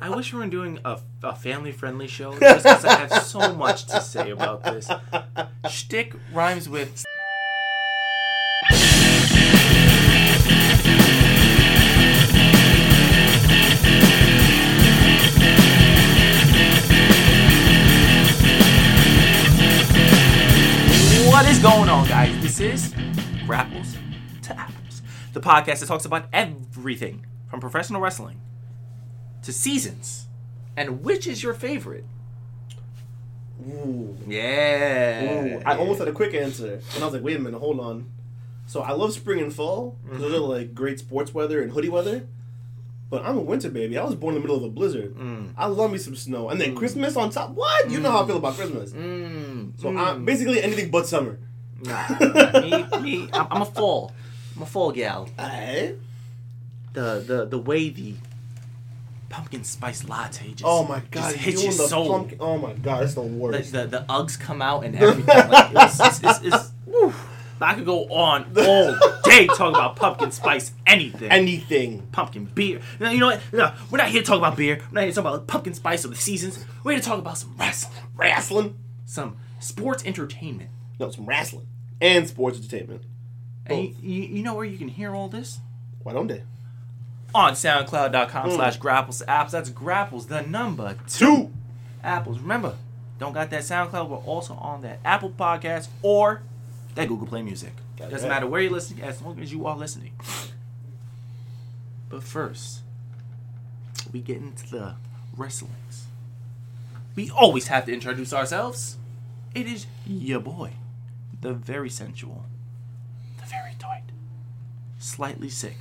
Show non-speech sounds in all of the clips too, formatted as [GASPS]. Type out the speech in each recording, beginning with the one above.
I wish we were doing a, a family friendly show just because I have so much to say about this. Shtick rhymes with. What is going on, guys? This is Grapples to Apples, the podcast that talks about everything from professional wrestling to seasons. And which is your favorite? Ooh. Yeah. Ooh. I almost had a quick answer, and I was like, wait a minute, hold on. So I love spring and fall. 'cause Those are like great sports weather and hoodie weather. But I'm a winter baby. I was born in the middle of a blizzard. Mm. I love me some snow, and then Christmas on top. What? You know how I feel about Christmas. Mm. So I'm basically anything but summer. Nah, [LAUGHS] me, me, I'm, I'm a fall. I'm a fall gal. Alright. The the the the pumpkin spice latte just Oh my god, just hits you your the soul. pumpkin. Oh my god, it's the The, worst. the the Uggs come out and everything. Like, it's, it's, it's, it's. I could go on [LAUGHS] all day talking about pumpkin spice anything. anything. pumpkin beer. Now, you know what? No, we're not here to talk about beer. We're not here to talk about pumpkin spice or the seasons. We're here to talk about some wrestling, Wrestling. some sports entertainment. No, some wrestling. And sports entertainment. And you, you, you know where you can hear all this? Why don't they? On SoundCloud.com hmm. slash grapples apps. That's grapples, the number two apples. Remember, don't got that SoundCloud. We're also on that Apple Podcast or that Google Play Music. Got Doesn't that. matter where you're listening, as long as you are listening. But first, we get into the wrestlings. We always have to introduce ourselves. It is your boy, the very sensual, the very tight, slightly sick,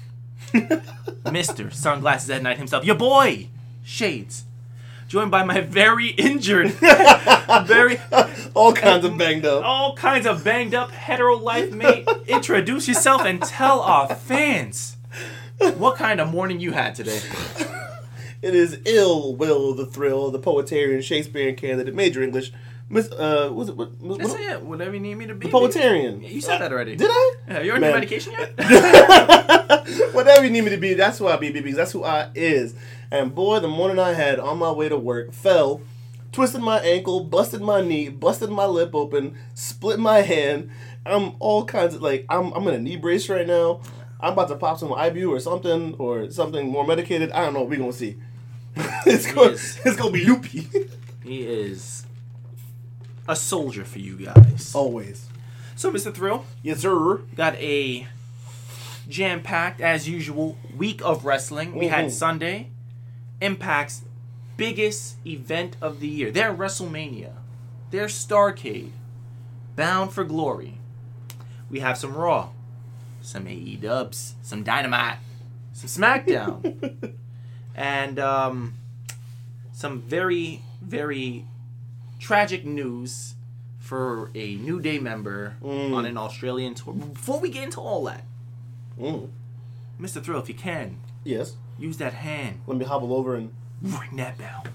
[LAUGHS] Mr. Sunglasses at Night himself, your boy, Shades. Joined by my very injured, [LAUGHS] very All kinds of banged up. all kinds of banged up hetero life mate. Introduce yourself and tell our fans what kind of morning you had today. [LAUGHS] It is ill will the thrill, the poetarian, Shakespearean candidate, major English. Miss, uh, was it what, what, That's it. Whatever you need me to be. the poetarian? You said that already. Did I? Yeah, you on your medication yet? [LAUGHS] Whatever you need me to be, that's who I be, because that's who I is. And boy, the morning I had on my way to work, fell, twisted my ankle, busted my knee, busted my lip open, split my hand. I'm all kinds of like I'm I'm in a knee brace right now. I'm about to pop some Ibu or something or something more medicated. I don't know. We're gonna see. [LAUGHS] it's going is. it's gonna be loopy. he is a soldier for you guys. Always. So, Mr. Thrill, Yes, sir. got a jam packed, as usual, week of wrestling. We had Mhm. Sunday, Impact's biggest event of the year. Their WrestleMania, their Starcade, Bound for Glory. We have some Raw, some AE dubs, some Dynamite, some SmackDown, [LAUGHS] and um, some very, very tragic news for a New Day member Mm. on an Australian tour. Before we get into all that, Mm. Mr. Thrill, if you can, Yes. use that hand, Let me hobble over and. ring that bell.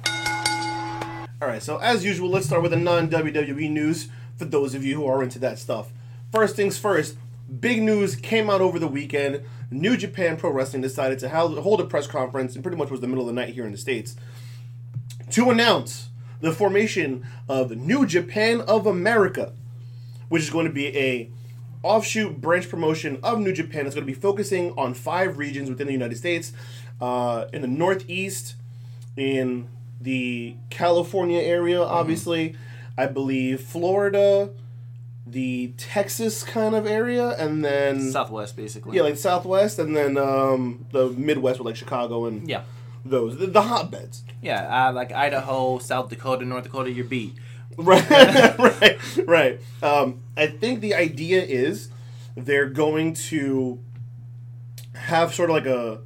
All right. So as usual, let's start with the non WWE news for those of you who are into that stuff. First things first. Big news came out over the weekend. New Japan Pro Wrestling decided to hold a press conference, and pretty much was the middle of the night here in the states, to announce the formation of New Japan of America, which is going to be a offshoot branch promotion of New Japan. It's going to be focusing on five regions within the United States, uh, in the Northeast, in the California area, obviously, I believe Florida, the Texas kind of area, and then Southwest, basically. yeah, like Southwest, and then um, the Midwest with like Chicago and yeah, those the, the hotbeds. yeah. Uh, like Idaho, South Dakota, North Dakota, you're beat. [LAUGHS] Right, right, right. Um, I think the idea is they're going to have sort of like a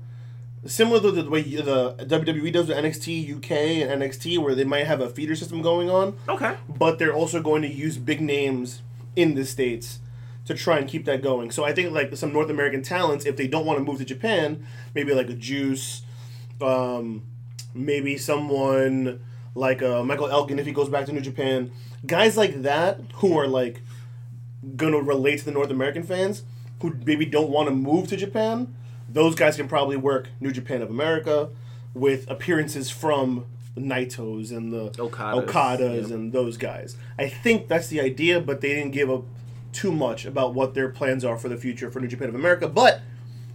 similar to the way the WWE does with NXT UK and NXT, where they might have a feeder system going on, Okay. but they're also going to use big names in the states to try and keep that going. So I think like some North American talents, if they don't want to move to Japan, maybe like a Juice, um, maybe someone like uh, Michael Elgin if he goes back to New Japan, guys like that who are like gonna relate to the North American fans who maybe don't want to move to Japan. Those guys can probably work New Japan of America. with appearances from the Naitos and the Okadas, Okadas and those guys. I think that's the idea, but they didn't give up too much about what their plans are for the future for New Japan of America. But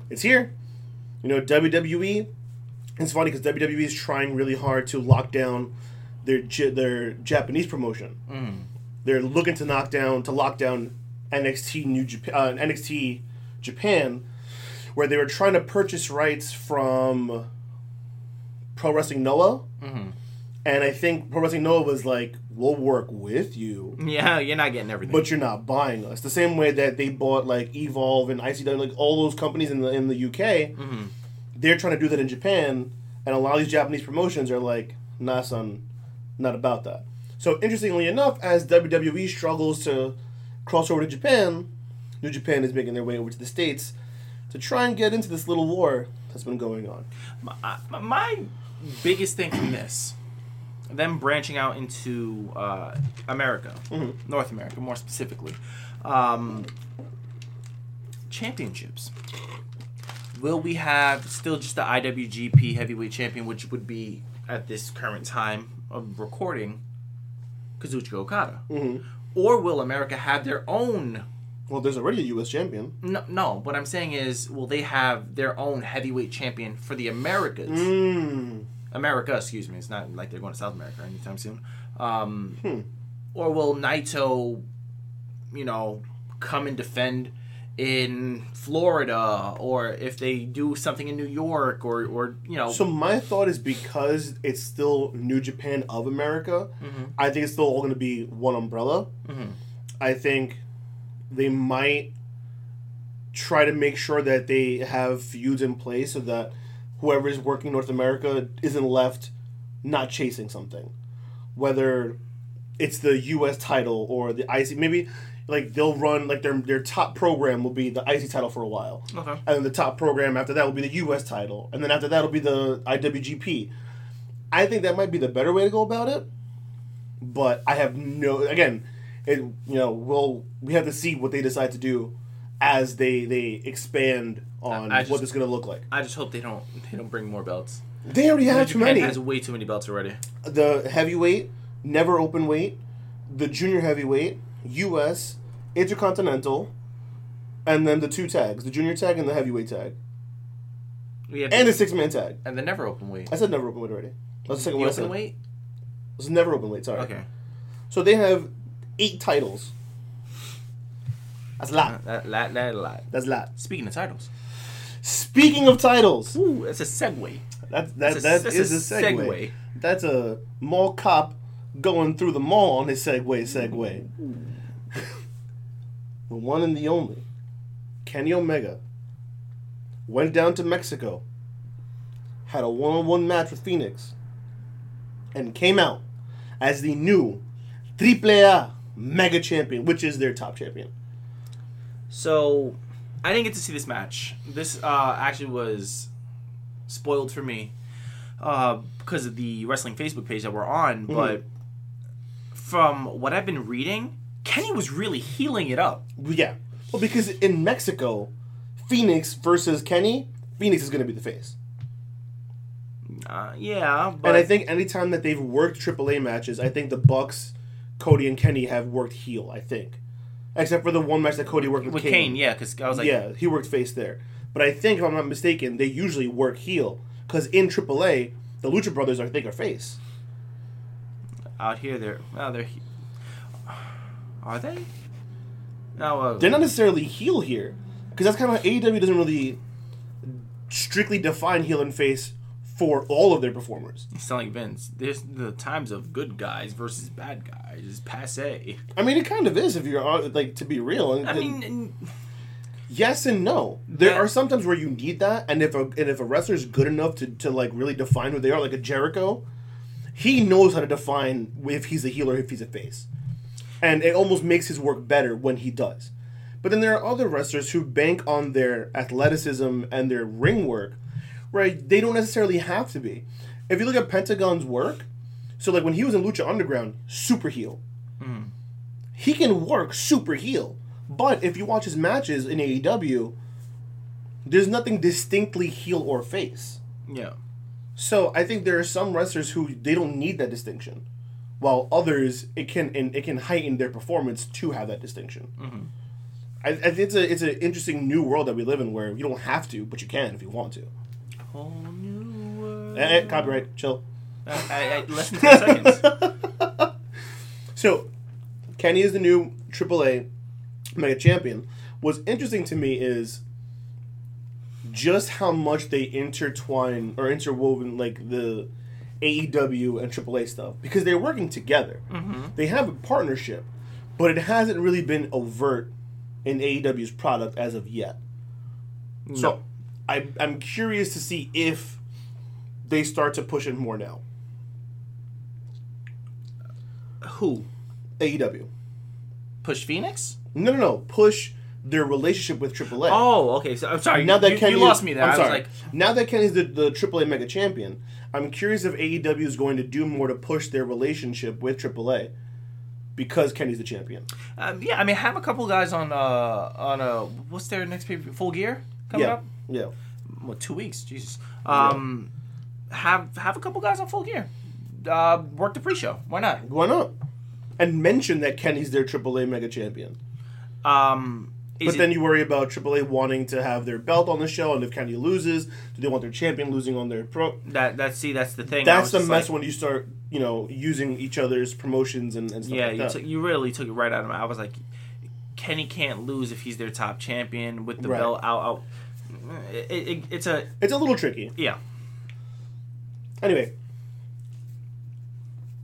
it's here. You know, WWE. It's funny because WWE is trying really hard to lock down their their Japanese promotion. Mm. They're looking to knock down to lock down NXT New Japan, uh, NXT Japan, where they were trying to purchase rights from Pro Wrestling Noah, mm-hmm. and I think Pro Wrestling Noah was like, "We'll work with you." Yeah, you're not getting everything. but you're not buying us. The same way that they bought like Evolve and ICW, like all those companies in the in the UK, mm-hmm. They're trying to do that in Japan, and a lot of these Japanese promotions are like, nah, son, not about that. So interestingly enough, as WWE struggles to cross over to Japan, New Japan is making their way over to the states to try and get into this little war that's been going on. my, my biggest thing from this, them branching out into uh, America, North America more specifically, um, championships. Will we have still just the IWGP Heavyweight Champion, which would be at this current time of recording, Kazuchika Okada, or will America have their own? Well, there's already a U.S. champion. No, no. What I'm saying is, will they have their own heavyweight champion for the Americas? Mm. America, excuse me. It's not like they're going to South America anytime soon. Um, Hmm. Or will Naito, you know, come and defend in Florida, or if they do something in New York, or or you know, So my thought is because it's still New Japan of America, Mm-hmm. I think it's still all going to be one umbrella. I think they might try to make sure that they have feuds in place so that whoever is working North America isn't left not chasing something, whether it's the U.S. title or the IC. Maybe like they'll run like their their top program will be the IC title for a while okay. and then the top program after that will be the U.S. title, and then after that will be the IWGP. I think that might be the better way to go about it, but I have no. Again, it you know we'll we have to see what they decide to do as they they expand on what this going to look like. I just hope they don't they don't bring more belts. They already have too many. has way too many belts already. the heavyweight, never open weight, the junior heavyweight, U.S. Intercontinental, and then the two tags, the junior tag and the heavyweight tag, We have and the six man tag. and the never open weight. I said never open weight already. That's the second The one open weight. It was never open weight. Sorry. Okay. So they have eight titles. That's a lot. That, that, that, that. That's a lot. Speaking of titles, Speaking of titles, ooh, that's a segue. that that That's a- that that's is a a segue. segue. That's a mall cop going through the mall on his segue Segway. The one and the only, Kenny Omega, went down to Mexico, had a one-on-one match with Fénix, and came out as the new AAA Mega Champion, which is their top champion. So, I didn't get to see this match. This uh, actually was spoiled for me uh, because of the wrestling Facebook page that we're on. But from what I've been reading, Kenny was really heeling it up. Yeah. Well, because in Mexico, Fénix versus Kenny, Fénix is going to be the face. Uh, yeah, but and I think anytime that they've worked AAA matches, I think the Bucks, Cody and Kenny have worked heel. I think, except for the one match that Cody worked with, with Kane. Kane, yeah, because I was like, yeah, he worked face there. But I think, if I'm not mistaken, they usually work heel because in AAA, the Lucha Brothers I think are face. out here they're well, they're he- are they? No, uh, They're not necessarily heel here because that's kind of AEW doesn't really strictly define heel and face for all of their performers. It's not like Vince. There's the times of good guys versus bad guys is passe. I mean, it kind of is if you're uh, like to be real. And, I mean, and- yes and no. There Yeah. are sometimes where you need that, and if a and if a wrestler's good enough to, to like really define who they are, like a Jericho, he knows how to define if he's a heel or if he's a face, and it almost makes his work better when he does. But then there are other wrestlers who bank on their athleticism and their ring work, right? they don't necessarily have to be. If you look at Pentagon's work, so like when he was in Lucha Underground, super heel. Mm. He can work super heel. But if you watch his matches in AEW, there's nothing distinctly heel or face. yeah. So I think there are some wrestlers who they don't need that distinction, while others it can and it can heighten their performance to have that distinction. Mhm. I, I think it's a it's an interesting new world that we live in where you don't have to, but you can if you want to. Whole new world. Eh, eh, copyright, chill. I, I, I, less than ten seconds. [LAUGHS] So, Kenny is the new AAA Mega Champion. What's interesting to me is just how much they intertwine or interwoven like the AEW and AAA stuff because they're working together. Mhm. They have a partnership, but it hasn't really been overt in AEW's product as of yet. So, I, I'm curious to see if they start to push it more now. Who AEW. push Fénix? No, no, no. Push their relationship with AAA. Oh, okay. So I'm sorry. now that you, Kenny you lost me there. I'm I was sorry. like, now that Kenny's the, the AAA Mega Champion, I'm curious if AEW is going to do more to push their relationship with AAA because Kenny's the champion. um, yeah. I mean, have a couple guys on uh on uh what's their next pay Full Gear coming yeah, up. yeah. What two weeks? Jesus. Um, have have a couple guys on Full Gear. Uh, work the pre-show. Why not? Why not? And mention that Kenny's their AAA Mega Champion. Um, But it- then you worry about AAA wanting to have their belt on the show, and if Kenny loses, do they want their champion losing on their pro? that that see that's the thing. That's the mess like- when you start, you know, using each other's promotions and, and stuff yeah, like you that. took, you really took it right out of my. I was like, Kenny can't lose if he's their top champion with the Right. belt out. out. It, it, it's a it's a little tricky. yeah. Anyway,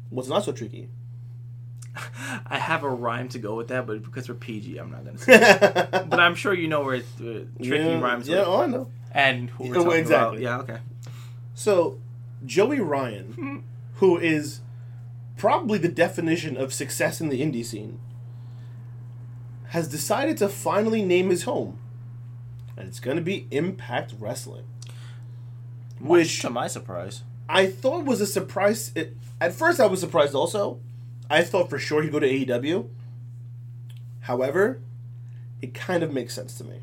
what's not so tricky? [LAUGHS] I have a rhyme to go with that, but because we're PG, I'm not gonna say. it. [LAUGHS] but I'm sure you know where it's uh, tricky yeah, rhymes. Yeah, oh, I know. and who we're [LAUGHS] Yeah, talking exactly. about. Yeah, okay. So, Joey. Ryan, who is probably the definition of success in the indie scene, has decided to finally name his home. And it's going to be Impact Wrestling. Much Which to my surprise. I thought was a surprise. It, at first, I was surprised also. I thought for sure he'd go to AEW. However, it kind of makes sense to me.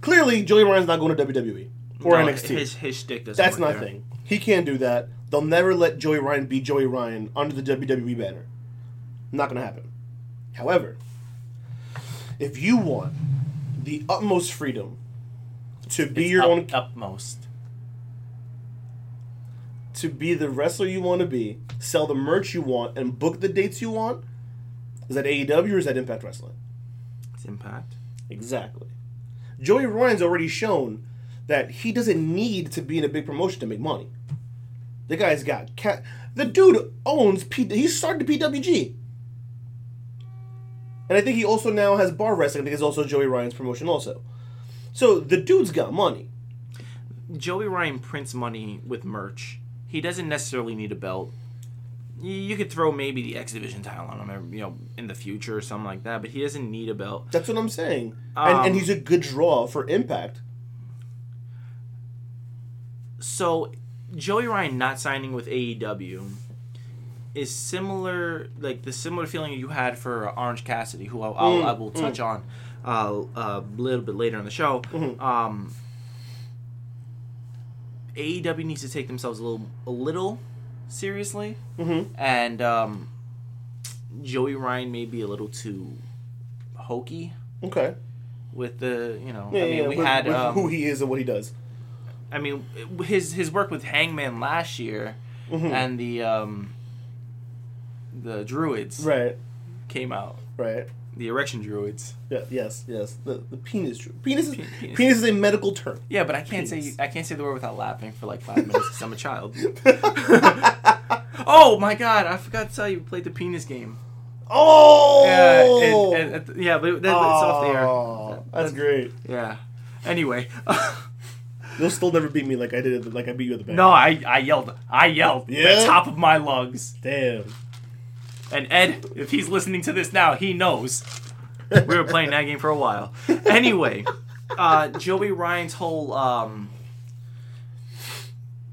Clearly, Joey Ryan's not going to WWE or No, NXT. His his shtick doesn't. That's work nothing. there. He can't do that. They'll never let Joey Ryan be Joey Ryan under the WWE banner. Not going to happen. However, if you want the utmost freedom to be It's your up- own, utmost. To be the wrestler you want to be, sell the merch you want, and book the dates you want, is that AEW or is that Impact Wrestling? It's impact. Exactly. Joey Ryan's already shown that he doesn't need to be in a big promotion to make money. The guy's got cat. The dude owns P. He started the PWG, and I think he also now has bar wrestling. I think it's also Joey Ryan's promotion also. So the dude's got money. Joey Ryan prints money with merch. He doesn't necessarily need a belt. You could throw maybe the X Division title on him, you know, in the future or something like that. But he doesn't need a belt. That's what I'm saying. and, Um, and he's a good draw for Impact. So, Joey Ryan not signing with AEW is similar, like the similar feeling you had for Orange Cassidy, who I'll, I'll, Mm, I will touch on uh, a little bit later in the show. Mhm. Um, AEW needs to take themselves a little, a little seriously, Mm-hmm. and um, Joey Ryan may be a little too hokey Okay. with the, you know. Yeah, I mean, yeah, we with- had with um, who he is and what he does. I mean, his his work with Hangman last year Mhm. and the um, the Druids Right. came out. Right. The erection Druids. Yeah, yes, yes. The the penis. dr- Penis is Pe- penis. penis is a medical term. Yeah, but I can't Penis. say I can't say the word without laughing for like five minutes because I'm a child. [LAUGHS] oh my god! I forgot to tell you, we played the penis game. Oh, Yeah, and, and, and- yeah, but that, that's off the Oh, air. That's great. Yeah. Anyway, [LAUGHS] You'll still never beat me like I did. Like I beat you at the back. no, I I yelled, I yelled Yeah? at the top of my lungs. Damn. And Ed, if he's listening to this now, he knows. We were playing that game for a while. Anyway, uh, Joey Ryan's whole um,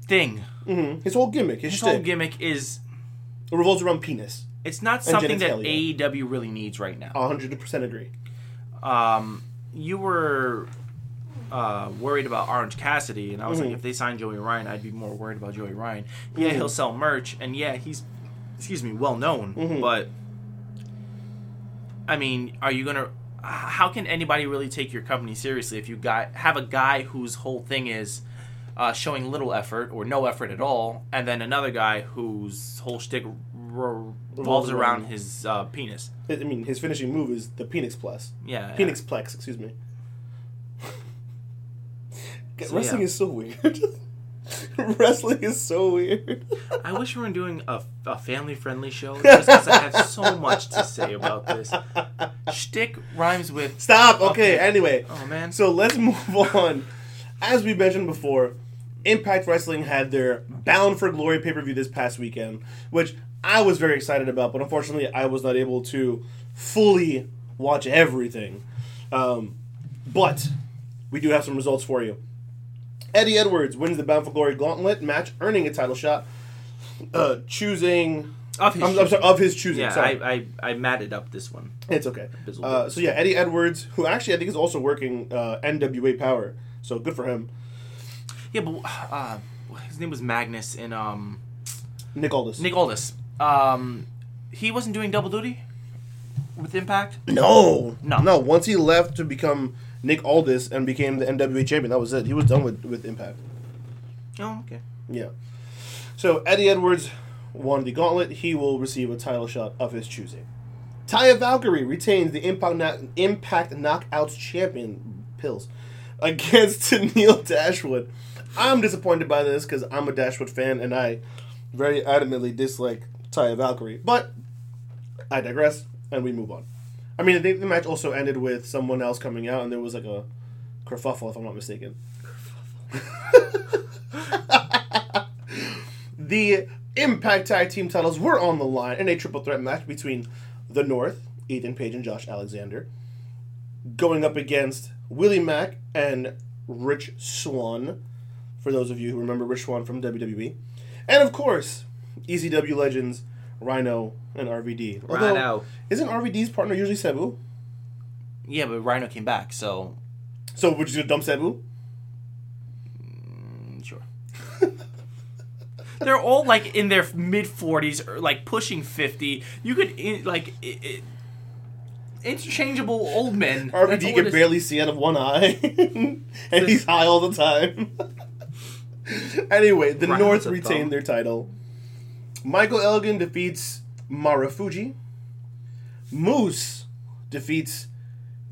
thing, hmm His whole gimmick, his, his whole shtick, gimmick is it revolves around penis. it's not something that genitalia. AEW really needs right now. hundred percent agree. Um, you were uh, worried about Orange Cassidy, and I was like, if they sign Joey Ryan, I'd be more worried about Joey Ryan. Yeah, Mhm. he'll sell merch, and yeah, he's, excuse me, well known. Mhm. But I mean, are you gonna? How can anybody really take your company seriously if you got have a guy whose whole thing is uh, showing little effort or no effort at all, and then another guy whose whole shtick revolves around his uh, penis? I mean, his finishing move is the Phoenix Plus. Yeah, yeah. Phoenix Plex, excuse me. [LAUGHS] So, Wrestling yeah. is so weird. [LAUGHS] [LAUGHS] Wrestling is so weird. I wish we were doing a, a family friendly show [LAUGHS] just because I have so much to say about this. Shtick rhymes with. Stop. Okay. Anyway, Oh man. so let's [LAUGHS] move on. As we mentioned before, Impact Wrestling had their Bound for Glory pay per view this past weekend, which I was very excited about, but unfortunately, I was not able to fully watch everything. Um, but we do have some results for you. Eddie Edwards wins the Bound for Glory Gauntlet match, earning a title shot, uh, choosing. Of his I'm, I'm sorry, of his choosing. yeah, sorry. I, I I matted up this one. It's okay. Uh, so yeah, Eddie Edwards, who actually I think is also working uh, NWA Power, so good for him. Yeah, but uh, his name was Magnus in um Nick Aldis. Nick Aldis. Um, he wasn't doing double duty with Impact. No, No. no. Once he left to become Nick Aldis and became the NWA champion, that was it. He was done with with Impact. Oh, okay. Yeah. So Eddie Edwards won the gauntlet. He will receive a title shot of his choosing. Taya Valkyrie retains the Impact Impact Knockouts champion pills [LAUGHS] against [LAUGHS] Neil Dashwood. I'm disappointed by this because I'm a Dashwood fan and I very adamantly dislike Taya Valkyrie. But I digress and we move on. I mean, I think the match also ended with someone else coming out and there was like a kerfuffle, if I'm not mistaken. the Impact Tag Team titles were on the line in a triple threat match between the North, Ethan Page and Josh Alexander, going up against Willie Mack and Rich Swann, for those of you who remember Rich Swann from WWE. And of course, ECW legends Rhino and RVD. Although, Rhino. Isn't RVD's partner usually Sabu? Yeah, but Rhino came back, so So we're just gonna dump Sabu? mm, sure. [LAUGHS] They're all like in their mid forties or like pushing fifty. You could in, like i i interchangeable old men. RVD it can barely see out of one eye, [LAUGHS] and he's high all the time. [LAUGHS] anyway, the Rhino's North retained their title. Michael Elgin defeats Marufuji. Moose defeats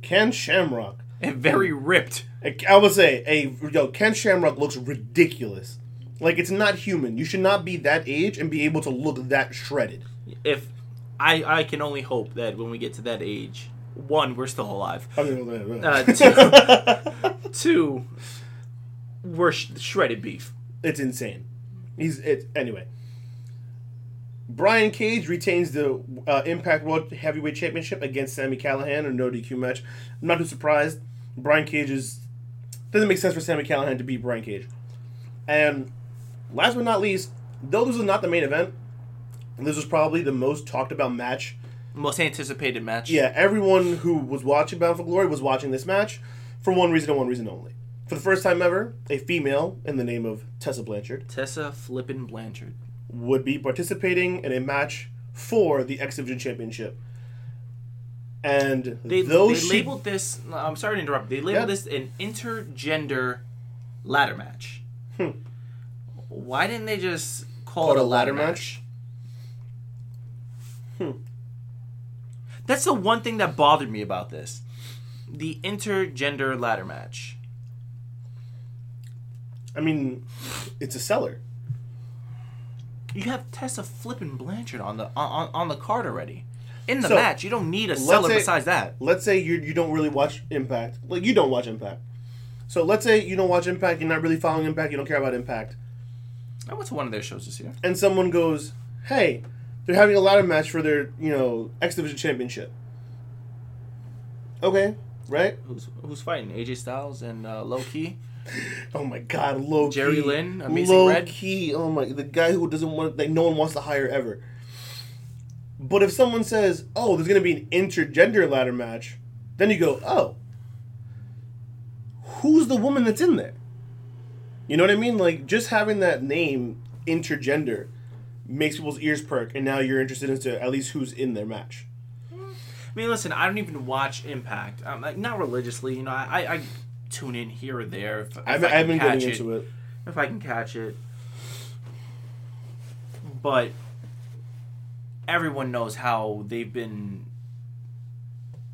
Ken Shamrock. and very ripped. I would say, a yo, Ken Shamrock looks ridiculous. Like it's not human. You should not be that age and be able to look that shredded. If I I can only hope that when we get to that age, one we're still alive. Uh, two, [LAUGHS] two, we're sh- shredded beef. It's insane. He's it anyway. Brian Cage retains the uh, Impact World Heavyweight Championship against Sami Callihan in a no DQ match. I'm not too surprised. Brian Cage is doesn't make sense for Sami Callihan to beat Brian Cage. And last but not least, though this was not the main event, this was probably the most talked about match. Most anticipated match. Yeah, everyone who was watching Bound for Glory was watching this match for one reason and one reason only. For the first time ever, a female in the name of Tessa Blanchard Tessa Flippin Blanchard. Would be participating in a match for the X Division Championship. And They, though they labeled this. I'm sorry to interrupt. They labeled Yeah. this an intergender ladder match. Hmm. Why didn't they just call, Call it a ladder match? Hmm. That's the one thing that bothered me about this. The intergender ladder match. I mean, it's a seller. You have Tessa Flippin Blanchard on the on, on the card already. In the So, match, you don't need a seller say- besides that. Let's say you you don't really watch Impact. Like you don't watch Impact. So let's say you don't watch Impact. You're not really following Impact. You don't care about Impact. I went to one of their shows this year. And someone goes, "Hey, they're having a ladder match for their you know X Division Championship." Okay, right? Who's who's fighting? AJ Styles and uh, Low Ki. [LAUGHS] Oh my God, low Jerry key. Lynn, Amazing low Red. key. Oh my, the guy who doesn't want like no one wants to hire ever. But if someone says, "Oh, there's gonna be an intergender ladder match," then you go, "Oh, who's the woman that's in there? You know what I mean? Like just having that name intergender makes people's ears perk, and now you're interested into at least who's in their match. I mean, listen, I don't even watch Impact. I'm like not religiously, you know. I, I tune in here or there if, if I've, I I've been getting it, into it. if I can catch it. But everyone knows how they've been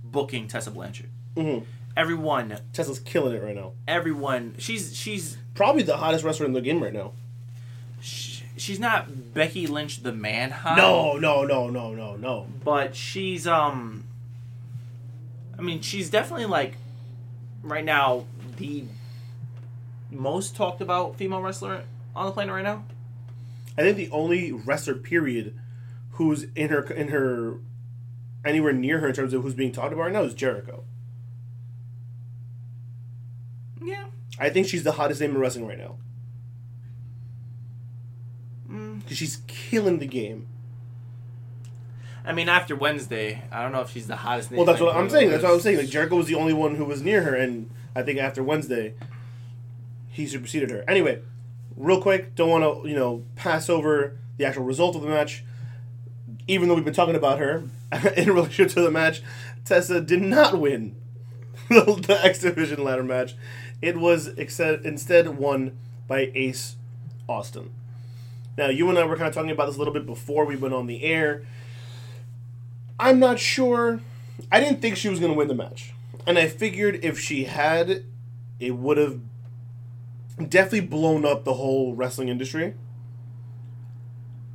booking Tessa Blanchard. Mhm. Everyone, Tessa's killing it right now. everyone, she's she's Probably the hottest wrestler in the game right now. sh- she's not Becky Lynch the man hot. No, no, no, no, no, no. but she's um I mean she's definitely like right now the most talked about female wrestler on the planet right now. I think the only wrestler period who's in her in her anywhere near her in terms of who's being talked about right now is Jericho. Yeah. I think she's the hottest name in wrestling right now Mm. because she's killing the game. I mean after Wednesday, I don't know if she's the hottest. Well, that's what I'm saying. That's what I'm saying. Like Jericho was the only one who was near her, and I think after Wednesday, he superseded her. Anyway, real quick, don't want to you know pass over the actual result of the match. Even though we've been talking about her [LAUGHS] in relation to the match, Tessa did not win [LAUGHS] the X Division ladder match. It was instead won by Ace Austin. Now, you and I were kind of talking about this a little bit before we went on the air. I'm not sure. I didn't think she was going to win the match. And I figured if she had, it would have definitely blown up the whole wrestling industry.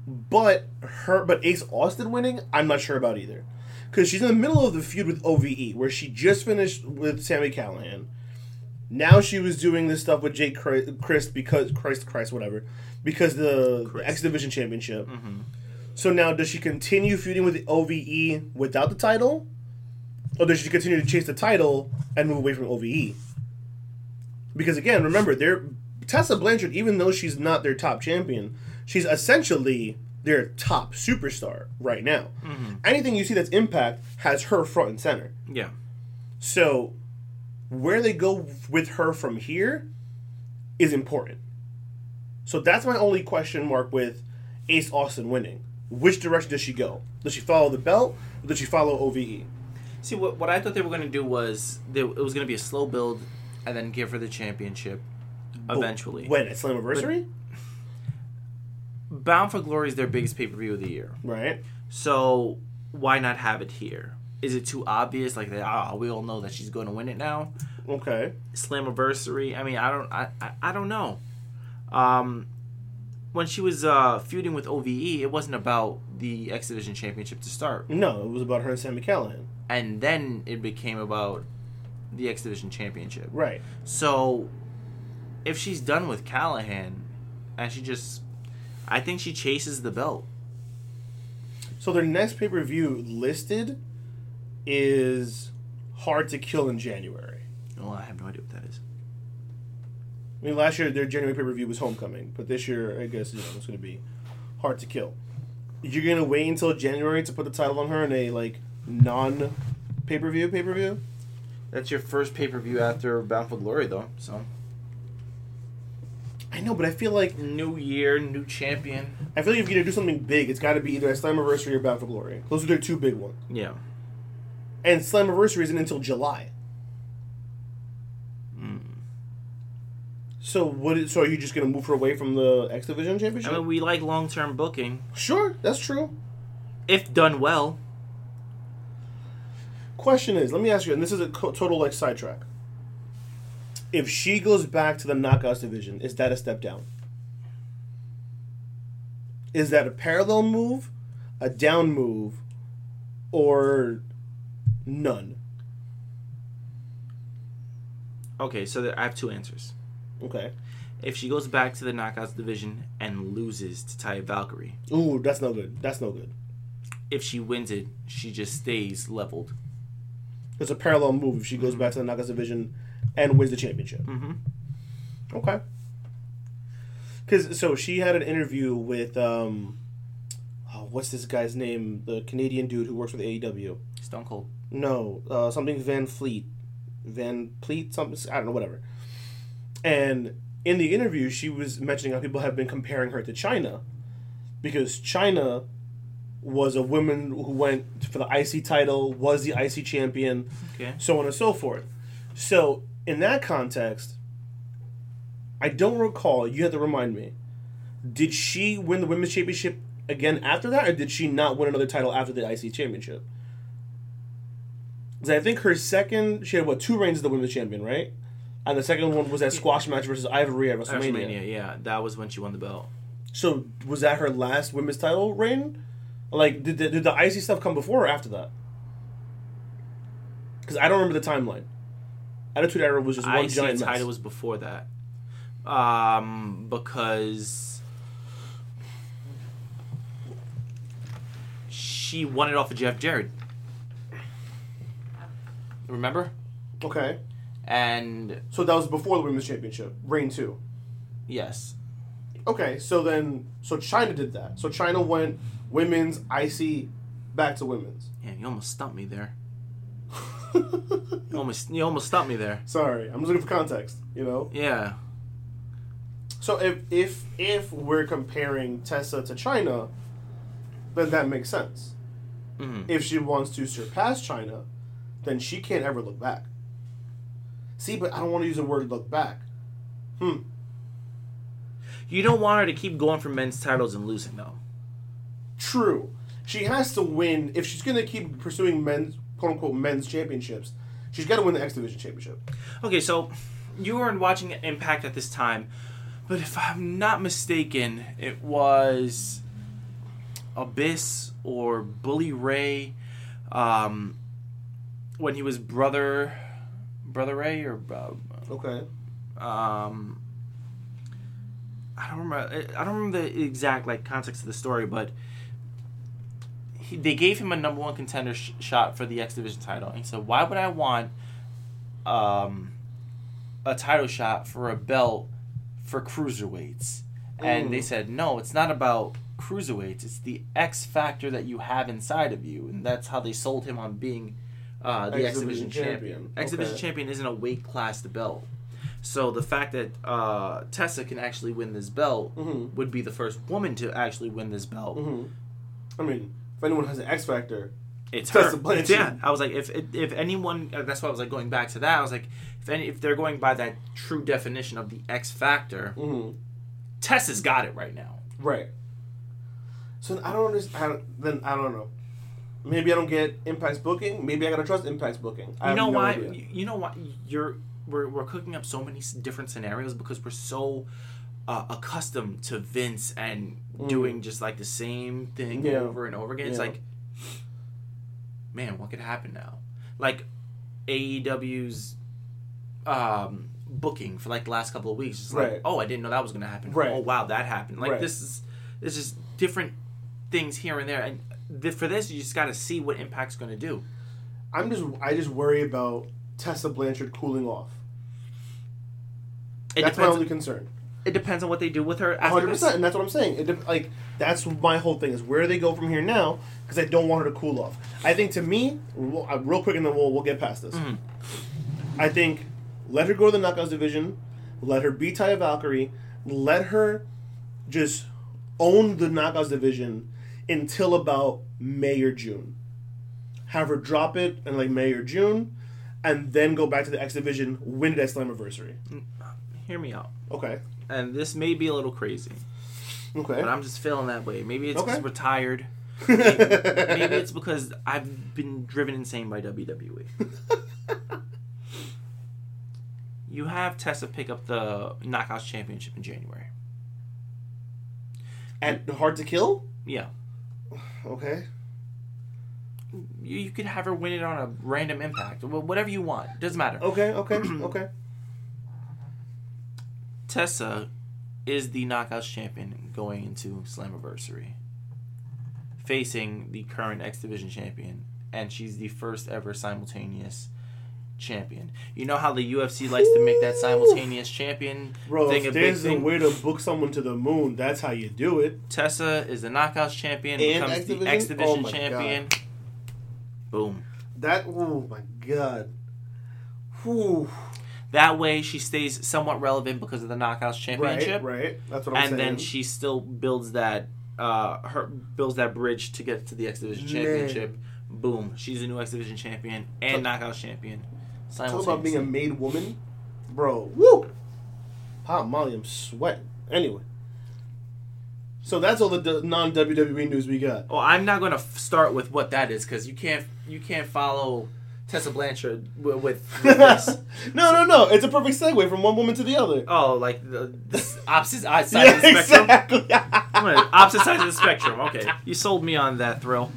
But her but Ace Austin winning, I'm not sure about either. Cuz she's in the middle of the feud with OVE where she just finished with Sami Callihan. Now she was doing this stuff with Jake Chri- Crist because Crist Crist whatever because the. X Division Championship. Mm-hmm. So now, does she continue feuding with the OVE without the title, or does she continue to chase the title and move away from OVE? Because again, remember, they're Tessa Blanchard, even though she's not their top champion, she's essentially their top superstar right now. Mm-hmm. Anything you see that's Impact has her front and center. Yeah. So, where they go with her from here is important. So that's my only question mark with Ace Austin winning. Which direction does she go? Does she follow the belt, or does she follow? OVE? See what what I thought they were going to do was they, it was going to be a slow build and then give her the championship eventually. When at Slammiversary, Bound for Glory is their biggest pay per view of the year. right? So why not have it here? Is it too obvious? Like, ah, we all know that she's going to win it now. Okay. Slammiversary. I mean, I don't, I, I, I don't know. Um, when she was uh, feuding with OVE, it wasn't about the X Division Championship to start, No, it was about her and Sami Callihan. and then it became about the X Division Championship. Right. So, if she's done with Callihan, and she just, I think she chases the belt. So their next pay per view listed is Hard to Kill in January. Well, I have no idea what that is. I mean, last year their January pay per view was Homecoming, but this year I guess you know it's going to be Hard to Kill. You're going to wait until January to put the title on her in a like non pay per view pay per view. That's your first pay per view after Bound for Glory, though. So I know, but I feel like new year, new champion. I feel like if you're gonna do something big, it's got to be either at Slammiversary or Bound for Glory. Those are their two big ones. Yeah. And Slammiversary isn't until July. So what? Is, so are you just gonna move her away from the X Division Championship? I mean, we like long term booking sure, that's true. if done well. Question is, let me ask you, and this is a total like sidetrack. If she goes back to the Knockouts division, is that a step down? Is that a parallel move, a down move, or none? Okay, so there, I have two answers. Okay. If she goes back to the Knockouts division and loses to Taya Valkyrie, Ooh, that's no good. That's no good. if she wins it, she just stays leveled. It's a parallel move if she goes back to the Knockouts division and wins the championship. Mm-hmm. Okay. Because so she had an interview with um, oh, what's this guy's name? The Canadian dude who works with AEW. Stone Cold. No, uh, something Van Fleet, Van Pleet, something I don't know, whatever. And in the interview, she was mentioning how people have been comparing her to Chyna because Chyna was a woman who went for the IC title, was the IC champion, Okay. so on and so forth. So, in that context, I don't recall, you have to remind me, did she win the women's championship again after that, or did she not win another title after the IC championship? Because I think her second, she had what, two reigns as the women's champion, right? And the second one was that squash match versus Ivory at WrestleMania. WrestleMania, yeah, that was when she won the belt. So, was that her last women's title reign? Like, did the, did the IC stuff come before or after that? Because I don't remember the timeline. Attitude Era was just one IC giant mess. title was before that, um, because she won it off of Jeff Jarrett. Remember? Okay. And So that was before the women's championship, reign two. yes, Okay, so then so Chyna did that. So Chyna went women's IC back to women's. yeah, you almost stumped me there. [LAUGHS] You almost, you almost stumped me there. Sorry, I'm just looking for context. You know. Yeah, So if if if we're comparing Tessa to Chyna, then that makes sense. Mhm. If she wants to surpass Chyna, then she can't ever look back. See, but I don't want to use the word look back. Hmm. you don't want her to keep going for men's titles and losing though. True. She has to win if she's going to keep pursuing men's quote unquote men's championships. She's got to win the X Division championship. Okay, so you weren't watching Impact at this time, but if I'm not mistaken, it was Abyss or Bully Ray, um, when he was brother, brother Ray or uh, Okay. um, I don't remember. I don't remember the exact like context of the story, but he, they gave him a number one contender sh- shot for the X Division title, and he said, "Why would I want um, a title shot for a belt for cruiserweights?" And they Mm. said, "No, it's not about." Cruiserweights, it's the X factor that you have inside of you, and that's how they sold him on being uh, the exhibition, Division champion. champion. X Division Okay. champion isn't a weight class belt. So the fact that uh, Tessa can actually win this belt Mhm. would be the first woman to actually win this belt. hmm I mean, if anyone has an X factor, It's Tessa her. Blanchard. Yeah, I was like, if if anyone, uh, that's why I was like going back to that. I was like, if any, if they're going by that true definition of the X factor, hmm Tessa's got it right now. right. So I don't understand. Then I don't know. Maybe I don't get Impact's booking. Maybe I gotta trust Impact's booking. I You know no why? idea. You know why? You're we're we're cooking up so many different scenarios because we're so uh, accustomed to Vince and Mm. doing just like the same thing Yeah. over and over again. It's like, man, what could happen now? Like AEW's um, booking for like the last couple of weeks. It's like, Right. oh, I didn't know that was gonna happen. Right. Oh, wow, that happened. Like Right. this is this is different things here and there, and th- for this, you just got to see what Impact's gonna do. I'm just I just worry about Tessa Blanchard cooling off. It that's my depends. only concern. It depends on what they do with her. After hundred this. percent, and that's what I'm saying. It, de- like that's my whole thing is where they go from here now because I don't want her to cool off. I think to me, real, uh, real quick, and then we'll we'll get past this. Mhm. I think let her go to the knockouts division, let her beat Taya Valkyrie, let her just own the knockouts division until about May or June. Have her drop it in like May or June, and then go back to the X division, win it at Slammiversary. Hear me out. Okay. And this may be a little crazy, Okay. but I'm just feeling that way. Maybe it's because Okay. we're tired. [LAUGHS] Maybe it's because I've been driven insane by WWE. [LAUGHS] you have Tessa pick up the Knockouts Championship in January. At Hard to Kill. Yeah. Okay. You, you could have her win it on a random impact. Wh- Whatever you want. Doesn't matter. Okay. Okay. [CLEARS THROAT] okay. Tessa is the Knockouts champion going into Slammiversary, facing the current X Division champion, and she's the first ever simultaneous champion. You know how the UFC likes to make that simultaneous champion Bro, thing a if big there's a thing? way to book someone to the moon, that's how you do it. Tessa is the Knockouts champion, And becomes X the Division? Oh Division my champion. Boom. That oh my god. Whew. That way, she stays somewhat relevant because of the Knockouts Championship, Right, right. That's what I'm saying. and saying. then she still builds that uh her builds that bridge to get to the X Division Man. Championship. Boom, she's a new X Division champion and Knockouts champion. Talk about being a simultaneously. made woman, bro. Woo! Hot Molly, I'm sweating. Anyway, so that's all the d- non WWE news we got. Well, I'm not going to f- start with what that is because you can't you can't follow Tessa Blanchard with, with, with this. [LAUGHS] no, no, no. It's a perfect segue from one woman to the other. Oh, like the, the [LAUGHS] opposite [LAUGHS] side of the spectrum. exactly. Opposite sides of the spectrum. Okay, you sold me on that thrill.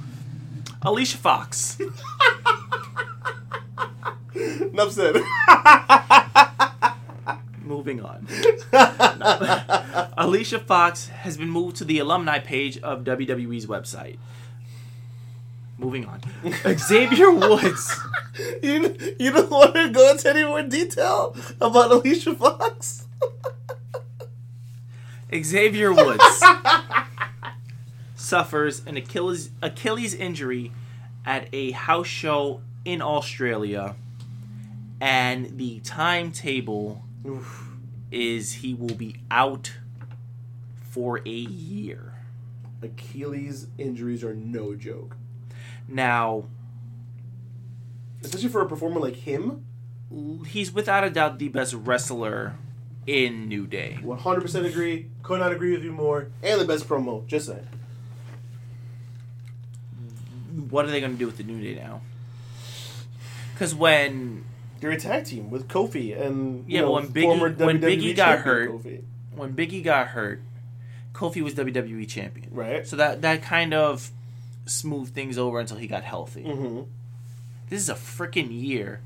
Alicia Fox. Enough [LAUGHS] said. Moving on. [LAUGHS] Alicia Fox has been moved to the alumni page of WWE's website. Moving on. [LAUGHS] Xavier Woods. you, you don't want to go into any more detail about Alicia Fox? Xavier Woods suffers an Achilles Achilles injury at a house show in Australia, and the timetable is he will be out for a year. Achilles injuries are no joke. Now, Especially for a performer like him. he's without a doubt the best wrestler in New Day. 100% agree. Could not agree with you more. And the best promo. Just saying. What are they going to do with the New Day now? Because when You're a tag team with Kofi and you Yeah, know, when Biggie- when Biggie got hurt, Kofi. when Biggie got hurt, Kofi was WWE champion. Right. So that that kind of smoothed things over until he got healthy. Mm-hmm. This is a freaking year,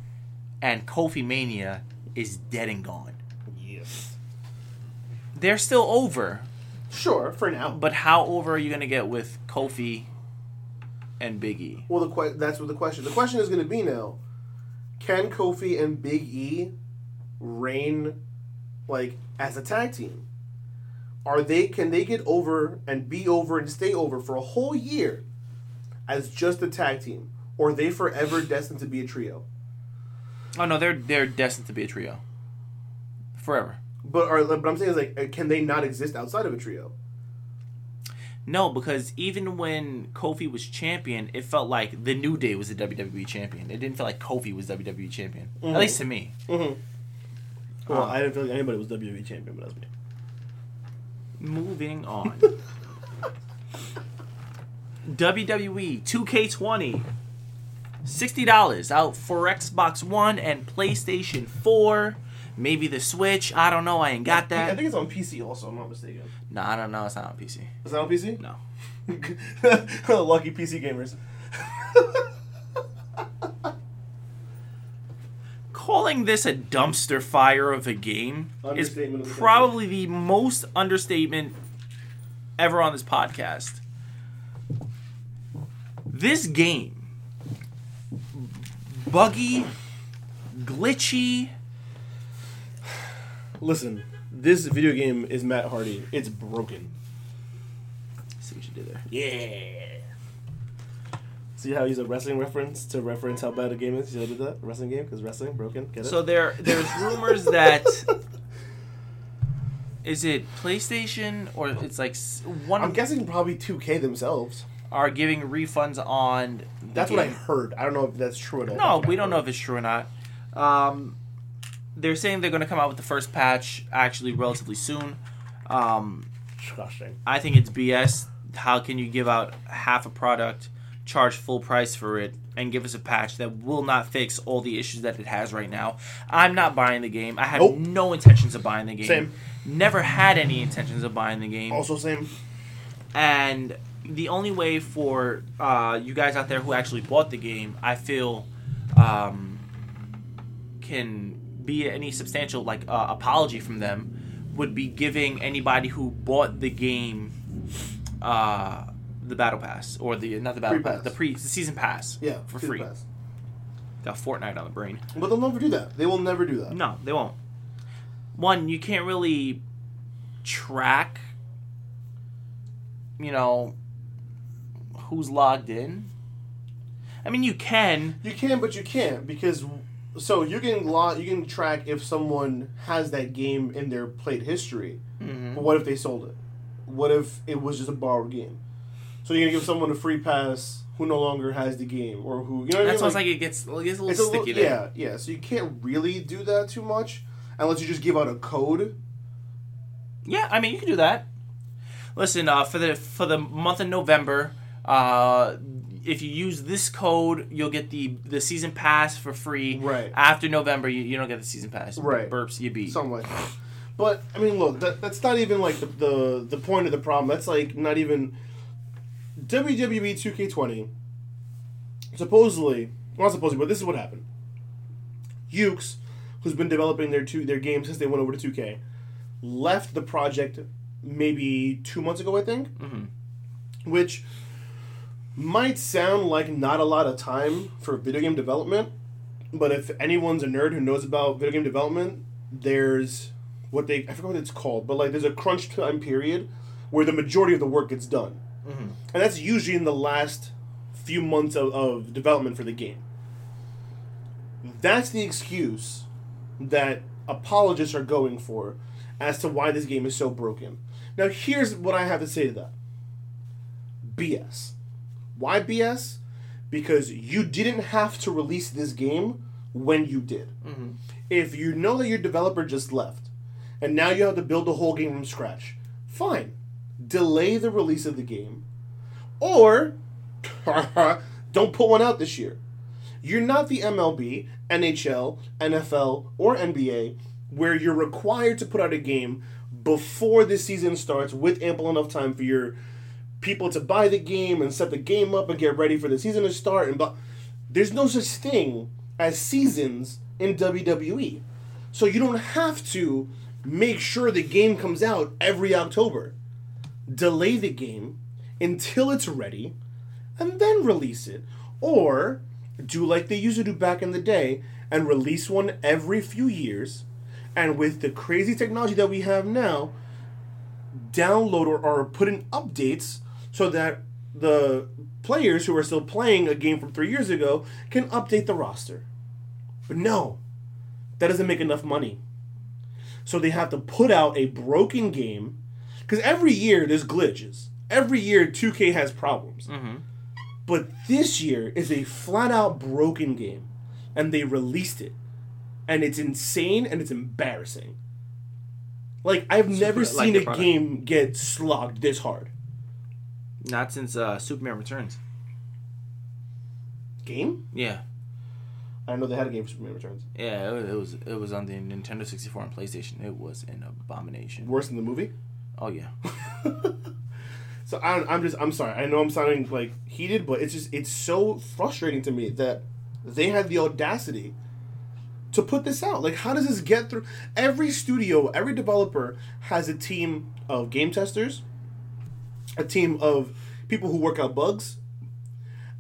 and Kofi Mania is dead and gone. Yes. They're still over, Sure, for now. but how over are you gonna get with Kofi and Biggie? Well, the que- that's what the question. The question is going to be now: Can Kofi and Big E reign like as a tag team? Are they? Can they get over and be over and stay over for a whole year as just a tag team, or are they forever destined to be a trio? Oh no, they're they're destined to be a trio, forever. But are, but I'm saying is like, can they not exist outside of a trio? No, because even when Kofi was champion, it felt like the New Day was the WWE champion. It didn't feel like Kofi was WWE champion, Mhm. at least to me. Mm-hmm. Well, Uh, I didn't feel like anybody was WWE champion, but that's me. Moving on. [LAUGHS] WWE 2K20. $60 out for Xbox One and PlayStation 4. Maybe the Switch. I don't know. I ain't got that. I think it's on PC also. I'm not mistaken. No, I don't know. It's not on PC. Is that on PC? No. [LAUGHS] Lucky PC gamers. [LAUGHS] Calling this a dumpster fire of a game is Understatement of the probably the most understatement ever on this podcast. This game, buggy, glitchy, Listen, this video game is Matt Hardy. It's broken. see what you did there. Yeah. See how he's a wrestling reference to reference how bad a game is? How did that? Wrestling game? Because wrestling, broken. Get it? So there, there's rumors that [LAUGHS] is it PlayStation or it's like s- one I'm guessing probably 2K themselves. are giving refunds on. The That's what I game. heard. I don't know if that's true at all. No, we don't know if it's true or not. Um, they're saying they're going to come out with the first patch actually relatively soon. Um, dang. I think it's BS. How can you give out half a product, charge full price for it, and give us a patch that will not fix all the issues that it has right now? I'm not buying the game. I have Nope. no intentions of buying the game. Same. Never had any intentions of buying the game. Also, same. And the only way for uh, you guys out there who actually bought the game, I feel, um, can be any substantial like uh, apology from them would be giving anybody who bought the game uh, the battle pass or the not the battle pass, Pre-pass. the pre the season pass Yeah, for free. pass. Got Fortnite on the brain. But they'll never do that. They will never do that. No, they won't. One, you can't really track, you know, who's logged in. I mean, you can. You can, but you can't because so you can log, you can track if someone has that game in their played history. Mhm. But what if they sold it? What if it was just a borrowed game? So you're gonna give someone a free pass who no longer has the game, or who you know? What I That's mean? why it's like it gets, it gets a little It's a sticky little, yeah, yeah. So you can't really do that too much unless you just give out a code. Yeah, I mean you can do that. Listen, uh, for the for the month of November, uh, if you use this code, you'll get the the season pass for free. Right. After November, you, you don't get the season pass. Right. Burps, you beat. something like that. But I mean, look, that, that's not even like the, the the point of the problem. That's like not even WWE 2K20. Supposedly, well, not supposedly, but this is what happened. Yuke's, who's been developing their two their games since they went over to 2K, left the project maybe two months ago, I think. Mhm. Which might sound like not a lot of time for video game development, but if anyone's a nerd who knows about video game development, there's what they I forget what it's called, but like there's a crunch time period where the majority of the work gets done, Mhm. and that's usually in the last few months of, of development for the game. That's the excuse that apologists are going for as to why this game is so broken. Now, here's what I have to say to that BS. Why BS? Because you didn't have to release this game when you did. Mhm. If you know that your developer just left and now you have to build the whole game from scratch, fine. Delay the release of the game. Or [LAUGHS] don't put one out this year. You're not the MLB, NHL, NFL, or NBA where you're required to put out a game before the season starts with ample enough time for your people to buy the game and set the game up and get ready for the season to start and but there's no such thing as seasons in WWE. So you don't have to make sure the game comes out every October. Delay the game until it's ready and then release it. Or do like they used to do back in the day and release one every few years. And with the crazy technology that we have now, download or, or put in updates so that the players who are still playing a game from three years ago can update the roster. But no, that doesn't make enough money. So they have to put out a broken game because every year there's glitches. Every year 2K has problems. Mhm. But this year is a flat out broken game. And they released it. And it's insane and it's embarrassing. Like, I've never seen the a product. game get slogged this hard. Not since uh, Superman Returns. Game? Yeah. I know they had a game for Superman Returns. Yeah, it was it was on the Nintendo 64 and PlayStation. It was an abomination. Worse than the movie? Oh yeah. [LAUGHS] So I, I'm just I'm sorry. I know I'm sounding like heated, but it's just it's so frustrating to me that they had the audacity to put this out. Like, how does this get through? Every studio, every developer has a team of game testers, a team of people who work out bugs,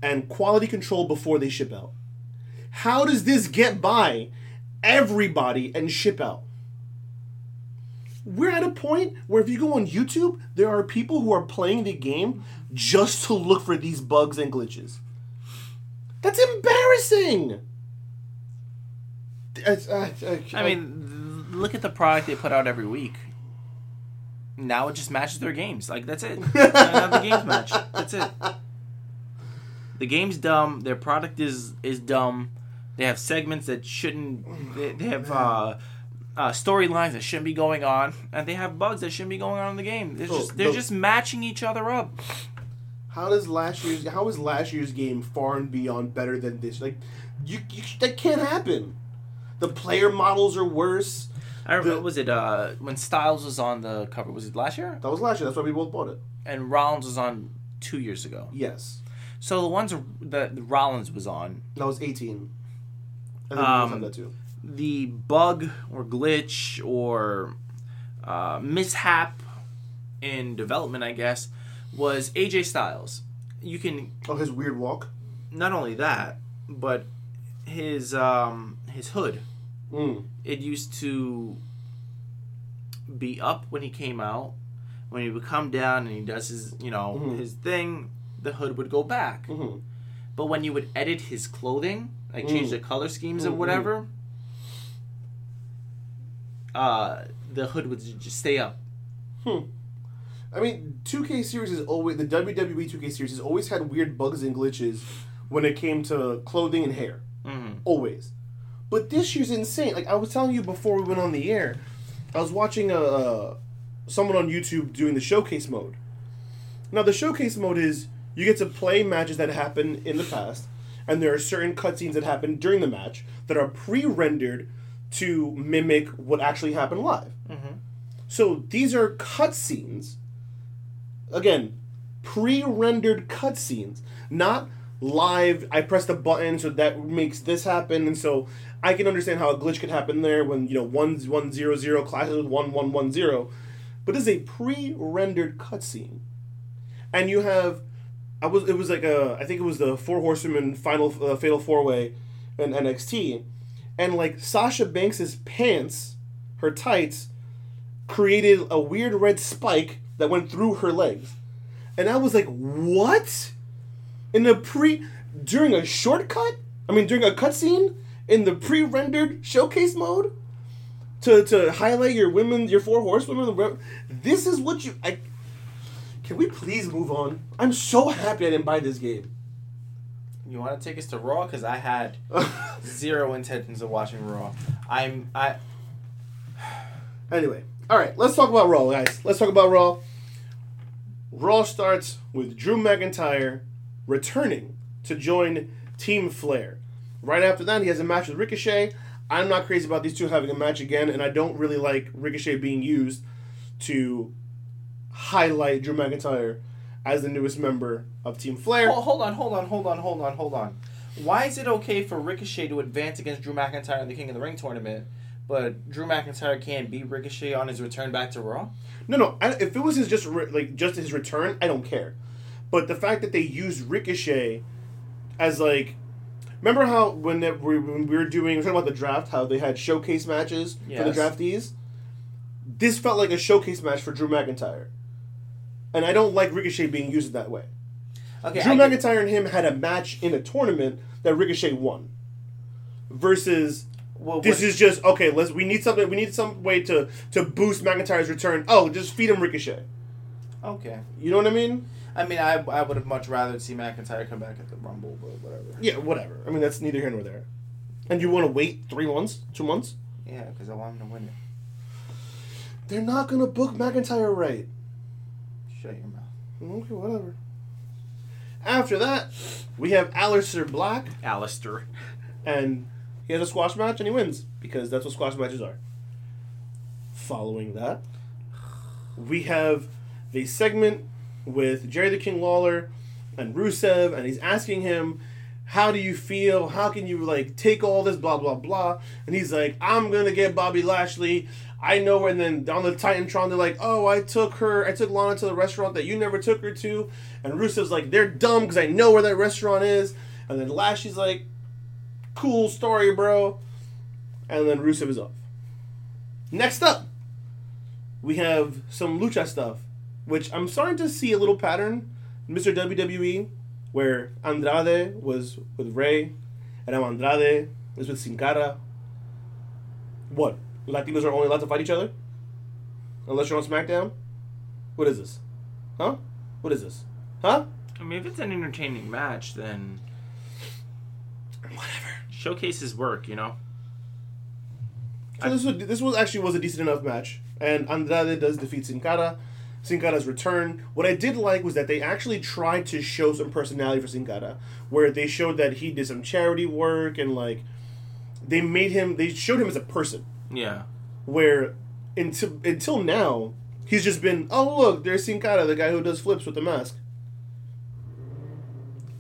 and quality control before they ship out. How does this get by everybody and ship out? We're at a point where if you go on YouTube, there are people who are playing the game just to look for these bugs and glitches. That's embarrassing. Uh, I mean, look at the product they put out every week. Now it just matches their games. Like that's it. [LAUGHS] the games match. That's it. The game's dumb. Their product is is dumb. They have segments that shouldn't. They, they have uh, uh, storylines that shouldn't be going on, and they have bugs that shouldn't be going on in the game. They're Oh, just they're the- just matching each other up. how does last year's how is last year's game far and beyond better than this? Like, you, you that can't happen. The player models are worse. I remember The- was it uh, when Styles was on the cover? Was it last year? That was last year. That's why we both bought it. And Rollins was on two years ago. Yes, So the ones that Rollins was on, that was eighteen. I think we Um, that too. the bug or glitch or uh, mishap in development, I guess, was AJ Styles. You can Oh, his weird walk. not only that, but his um, his hood. Mm. It used to be up when he came out. When he would come down and he does his, you know, Mhm. his thing, the hood would go back. hmm But when you would edit his clothing, like change Mm. the color schemes or Mm, mm. whatever, uh, the hood would just stay up. Hmm. I mean, 2K series is always the WWE 2K series has always had weird bugs and glitches when it came to clothing and hair. Mm-hmm. Always. But this year's insane. Like I was telling you before we went on the air, I was watching a uh, someone on YouTube doing the showcase mode. Now the showcase mode is you get to play matches that happen in the past, and there are certain cutscenes that happen during the match that are pre-rendered to mimic what actually happened live. Mm-hmm. So these are cutscenes. Again, pre-rendered cutscenes, not live. I pressed a button, so that makes this happen, and so I can understand how a glitch could happen there when you know one one zero zero clashes with one one one zero. But this is a pre-rendered cutscene, and you have. I was. It was like a. I think it was the Four Horsemen final uh, Fatal Four Way, in NXT, and like Sasha Banks's pants, her tights, created a weird red spike that went through her legs. And I was like, what? In a pre during a shortcut? I mean during a cutscene in the pre-rendered showcase mode? To to highlight your women, your four horsewomen. This is what you I Can we please move on? I'm so happy I didn't buy this game. You want to take us to Raw? Because I had [LAUGHS] zero intentions of watching Raw. I'm I. [SIGHS] Anyway, all right, let's talk about Raw, guys. Let's talk about Raw. Raw starts with Drew McIntyre returning to join Team Flair. Right after that, he has a match with Ricochet. I'm not crazy about these two having a match again, and I don't really like Ricochet being used to highlight Drew McIntyre as the newest member of Team Flair. Hold, hold on, hold on, hold on, hold on, hold on. Why is it okay for Ricochet to advance against Drew McIntyre in the King of the Ring tournament, but Drew McIntyre can't beat Ricochet on his return back to Raw? No, no. I, if it was his just re- like just his return, I don't care. But the fact that they used Ricochet as like, remember how when, they, we, when we were doing we were talking about the draft, how they had showcase matches for the draftees. This felt like a showcase match for Drew McIntyre, and I don't like Ricochet being used that way. Okay, Drew I get- McIntyre and him had a match in a tournament that Ricochet won, versus well, this is just okay. Let's we need something. We need some way to to boost McIntyre's return. Oh, just feed him Ricochet. okay. You know what I mean? I mean, I, I would have much rather see McIntyre come back at the Rumble, but whatever. Yeah, whatever. I mean, that's neither here nor there. And you want to wait three months, two months? Yeah, because I want him to win it. They're not gonna book McIntyre right. Shut your mouth. Okay, whatever. After that, we have Aleister Black, Alistair. and he has a squash match, and he wins because that's what squash matches are. Following that, we have the segment with Jerry the King Lawler and Rusev, and he's asking him, "How do you feel? How can you like take all this blah blah blah?" And he's like, "I'm gonna get Bobby Lashley. I know." Where and then on the Titantron, they're like, "Oh, I took her. I took Lana to the restaurant that you never took her to." And Rusev's like, "They're dumb because I know where that restaurant is." And then Lashley's like, "Cool story, bro." And then Rusev is off. Next up, we have some lucha stuff, which I'm starting to see a little pattern, Mr. WWE, where Andrade was with Rey, and now Andrade is with Sin Cara. What? Latinos are only allowed to fight each other? Unless you're on SmackDown? What is this? Huh? What is this? Huh? I mean, if it's an entertaining match, then Whatever. showcases work, you know? So this was this was actually was a decent enough match, and Andrade does defeat Sin Cara. Sin Cara's return. What I did like was that they actually tried to show some personality for Sin Cara, where they showed that he did some charity work and like they made him. They showed him as a person. Yeah. Where until until now he's just been oh look there's Sin Cara the guy who does flips with the mask.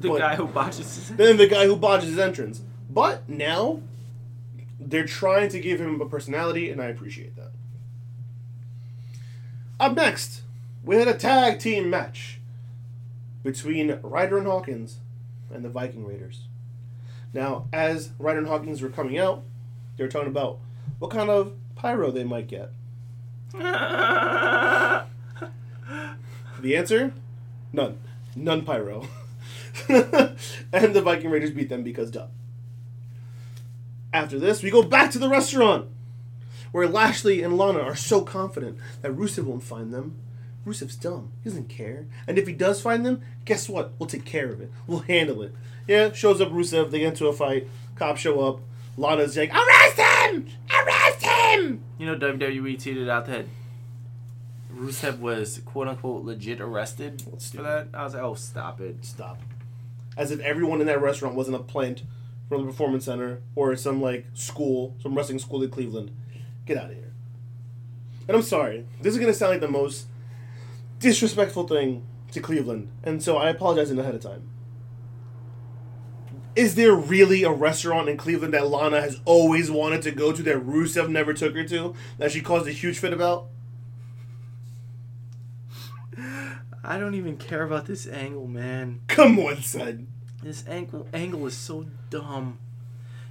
The What? guy who botches his [LAUGHS] Then the guy who botches his entrance. But now they're trying to give him a personality, and I appreciate that. Up next, we had a tag team match between Ryder and Hawkins and the Viking Raiders. Now, as Ryder and Hawkins were coming out, they were talking about what kind of pyro they might get. The answer? None. None pyro. [LAUGHS] and the Viking Raiders beat them because duh. After this, we go back to the restaurant where Lashley and Lana are so confident that Rusev won't find them. Rusev's dumb. He doesn't care. And if he does find them, guess what? We'll take care of it. We'll handle it. Yeah, shows up Rusev. They get into a fight. Cops show up. Lana's like, arrest him! Arrest him! You know, WWE tweeted out that Rusev was quote unquote legit arrested for that. I was like, oh, stop it. Stop. As if everyone in that restaurant wasn't a plant from the performance center or some like school, some wrestling school in Cleveland. Get out of here. And I'm sorry. This is gonna sound like the most disrespectful thing to Cleveland, and so I apologize in ahead of time. Is there really a restaurant in Cleveland that Lana has always wanted to go to that Rusev never took her to that she caused a huge fit about? I don't even care about this angle, man. Come on, son. This angle angle is so dumb.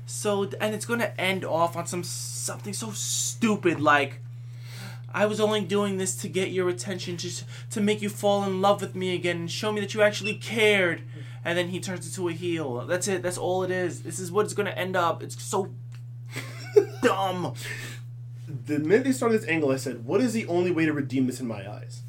So and it's gonna end off on some something so stupid like I was only doing this to get your attention, just to make you fall in love with me again and show me that you actually cared. And then he turns into a heel. That's it. That's all it is. This is what it's gonna end up. It's so [LAUGHS] dumb. The minute they started this angle, I said, "What is the only way to redeem this in my eyes?"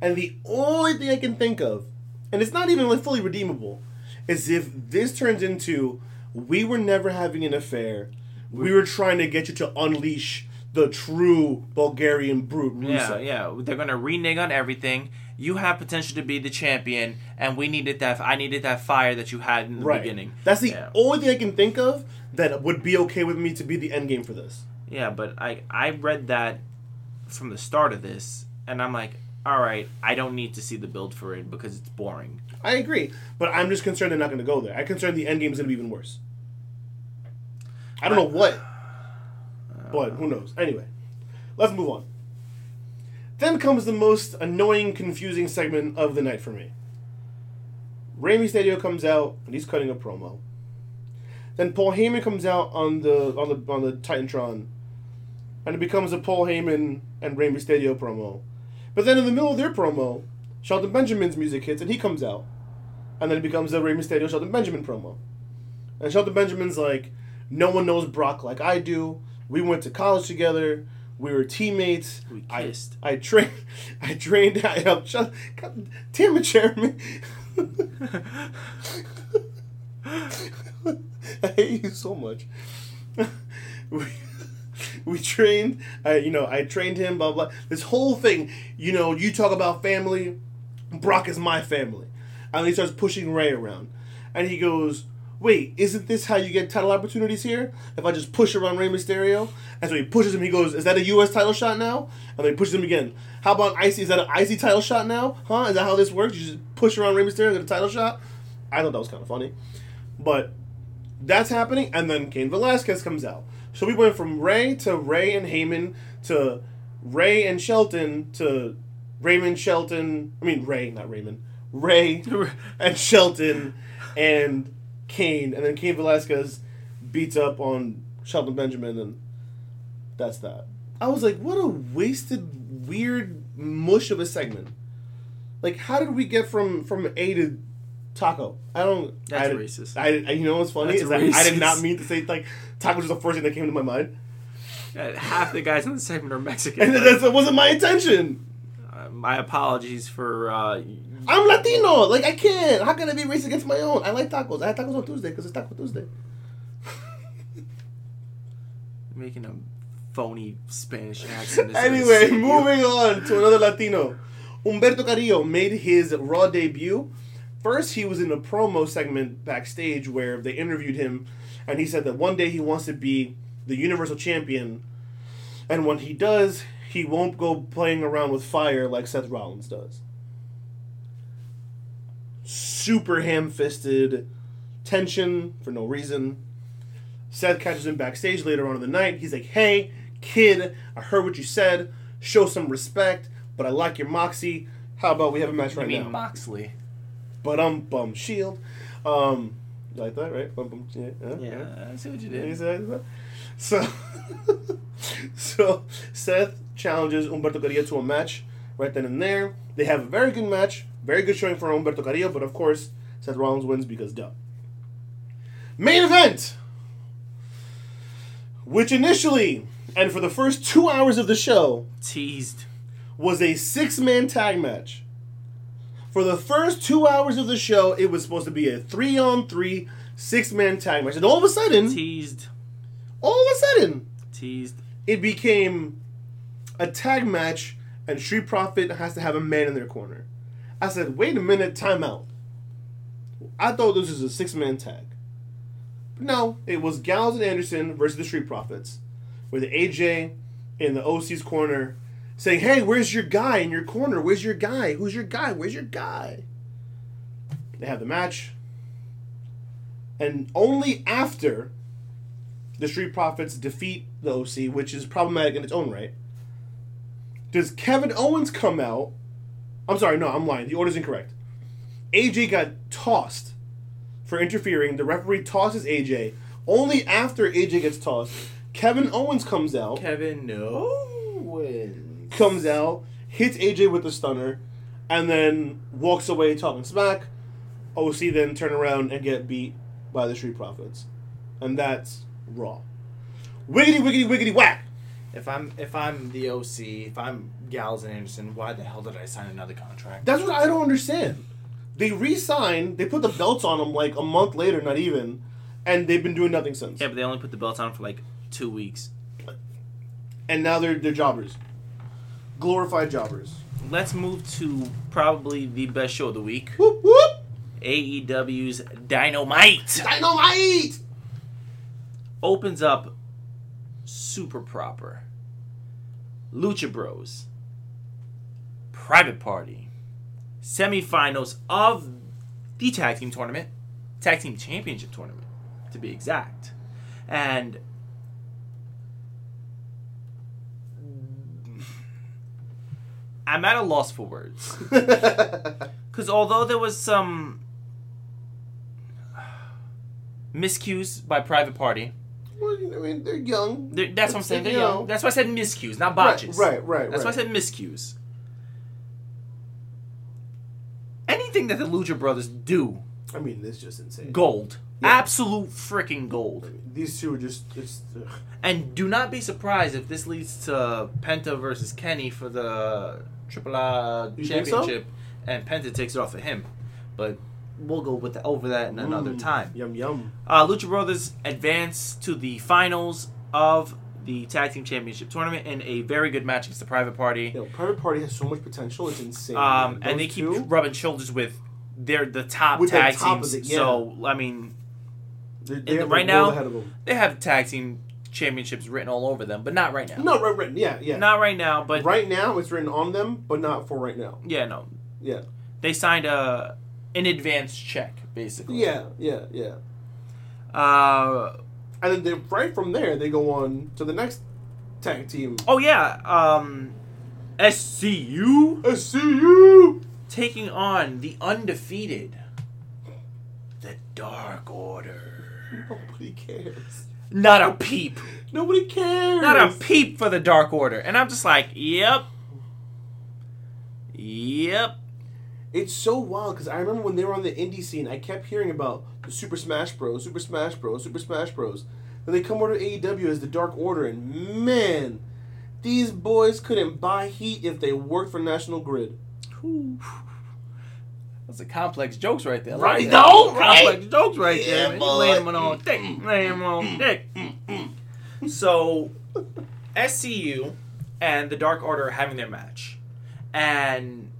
And the only thing I can think of, and it's not even like fully redeemable, is if this turns into we were never having an affair. We were trying to get you to unleash the true Bulgarian brute. Yeah, Rusev. yeah. They're gonna renege on everything. You have potential to be the champion, and we needed that. I needed that fire that you had in the Right. beginning. That's the Yeah. only thing I can think of that would be okay with me to be the end game for this. Yeah, but I I read that from the start of this, and I'm like, all right, I don't need to see the build for it because it's boring. I agree, but I'm just concerned they're not going to go there. I'm concerned the end game is going to be even worse. I don't know what, but who knows? Anyway, let's move on. Then comes the most annoying, confusing segment of the night for me. Rey Mysterio comes out and he's cutting a promo. Then Paul Heyman comes out on the on the on the Titantron, and it becomes a Paul Heyman and Rey Mysterio promo. But then in the middle of their promo, Shelton Benjamin's music hits and he comes out. And then it becomes a Rey Mysterio Shelton Benjamin promo. And Shelton Benjamin's like, no one knows Brock like I do. We went to college together. We were teammates. We I- kissed. I, trained. [LAUGHS] I trained. [LAUGHS] I helped. Shut, God damn it, Jeremy. I hate you so much. [LAUGHS] we, we trained. I, you know, I trained him. Blah blah. This whole thing. You know, you talk about family. Brock is my family, and he starts pushing Rey around, and he goes, "Wait, isn't this how you get title opportunities here? If I just push around Rey Mysterio?" And so he pushes him. He goes, "Is that a U.S. title shot now?" And then he pushes him again. How about IC? Is that an IC title shot now? Huh? Is that how this works? You just push around Rey Mysterio and get a title shot? I thought that was kind of funny, but that's happening, and then Cain Velasquez comes out. So we went from Rey to Rey and Heyman to Rey and Shelton to Raymond Shelton. I mean Rey, not Raymond. Rey [LAUGHS] and Shelton and Cain, and then Cain Velasquez beats up on Shelton Benjamin, and that's that. I was like, what a wasted, weird mush of a segment. Like, how did we get from from A to Taco? I don't. That's I, racist. I, I- you know what's funny That's is that I did not mean to say like taco was the first thing that came to my mind, Half the guys in the segment are Mexican. and that that wasn't my intention. Uh, my apologies for. Uh, I'm Latino. Like I can't. How can I be racist against my own? I like tacos. I had tacos on Tuesday because it's Taco Tuesday. [LAUGHS] making a phony Spanish [LAUGHS] accent. Anyway, moving on to another Latino. Humberto Carrillo made his Raw debut. First, he was in a promo segment backstage where they interviewed him, and he said that one day he wants to be the Universal Champion, and when he does, he won't go playing around with fire like Seth Rollins does. Super ham fisted, tension for no reason. Seth catches him backstage later on in the night. He's like, hey, kid, I heard what you said. Show some respect, but I like your moxie. How about we have a match You right mean now? Moxley? But um, bum shield. Um, you like that, right? Bum bum. Yeah. Yeah, I see what you did. So, [LAUGHS] so Seth challenges Humberto Carrillo to a match right then and there. They have a very good match, very good showing for Humberto Carrillo, but of course Seth Rollins wins because duh. Main event, which initially and for the first two hours of the show Teased. was a six man tag match. For the first two hours of the show, it was supposed to be a three on three six man tag match. And all of a sudden, Teased. all of a sudden, Teased. it became a tag match and Street Profit has to have a man in their corner. I said, wait a minute, timeout. I thought this was a six man tag. But no, it was Gallows and Anderson versus the Street Profits, with AJ in the OC's corner saying, hey, where's your guy in your corner? Where's your guy? Who's your guy? Where's your guy? They have the match. And only after the Street Profits defeat the OC, which is problematic in its own right, does Kevin Owens come out? I'm sorry, no, I'm lying. The order's incorrect. AJ got tossed for interfering. The referee tosses AJ. Only after AJ gets tossed, Kevin Owens comes out, Kevin Owens. comes out, hits AJ with the stunner, and then walks away talking smack. OC then turn around and get beat by the Street Profits. And that's Raw. Wiggity, wiggity, wiggity, whack! If I'm if I'm the OC, if I'm Gallows and Anderson, why the hell did I sign another contract? That's what I don't understand. They re-signed, they put the belts on them like a month later, not even, and they've been doing nothing since. Yeah, but they only put the belts on for like two weeks. And now they're they're jobbers, glorified jobbers. Let's move to probably the best show of the week. Whoop whoop! AEW's Dynamite Dynamite! opens up super proper. Lucha Bros. Private Party. Semifinals of the tag team tournament. Tag team championship tournament, to be exact. And I'm at a loss for words. [LAUGHS] Because although there was some miscues by Private Party, Well, I mean, they're young. they're- that's what I'm saying. They're You know. young. That's why I said miscues, not botches. Right, right, right. That's why I said miscues. Anything that the Lucha Brothers do, I mean, this is just insane. gold. Yeah. Absolute freaking gold. These two are just it's. ugh. And do not be surprised if this leads to Penta versus Kenny for the Triple A think so? championship, and Penta takes it off of him. But we'll go with the, over that in another Mm, time. Yum yum. Uh, Lucha Brothers advance to the finals of the Tag Team Championship tournament in a very good match against the Private Party. Yo, Private Party has so much potential. It's insane. Um, and they keep two, rubbing shoulders with they're the top With the tag top teams. of it, yeah. So I mean, they, they the- right the now- ahead of them. they have tag team championships written all over them, but not right now. No, right, right, yeah, yeah. Not right now, but right now, it's written on them, but not for right now. yeah, no. Yeah, They signed a an advance check basically. yeah, yeah, yeah. Uh, And then they, right from there, they go on to the next tag team. oh yeah. Um, SCU SCU. taking on the undefeated, the Dark Order. Nobody cares. Not a peep. Nobody cares. Not a peep for the Dark Order. And I'm just like, yep. Yep. It's so wild because I remember when they were on the indie scene, I kept hearing about the Super Smash Bros, Super Smash Bros, Super Smash Bros. Then they come over to AEW as the Dark Order, and man, these boys couldn't buy heat if they worked for National Grid. That's a complex jokes right there. Right, like that. no, right? Complex jokes right Yeah, there. man. You them on thick. Mm, them on mm, thick. Mm, so, SCU and the Dark Order are having their match. And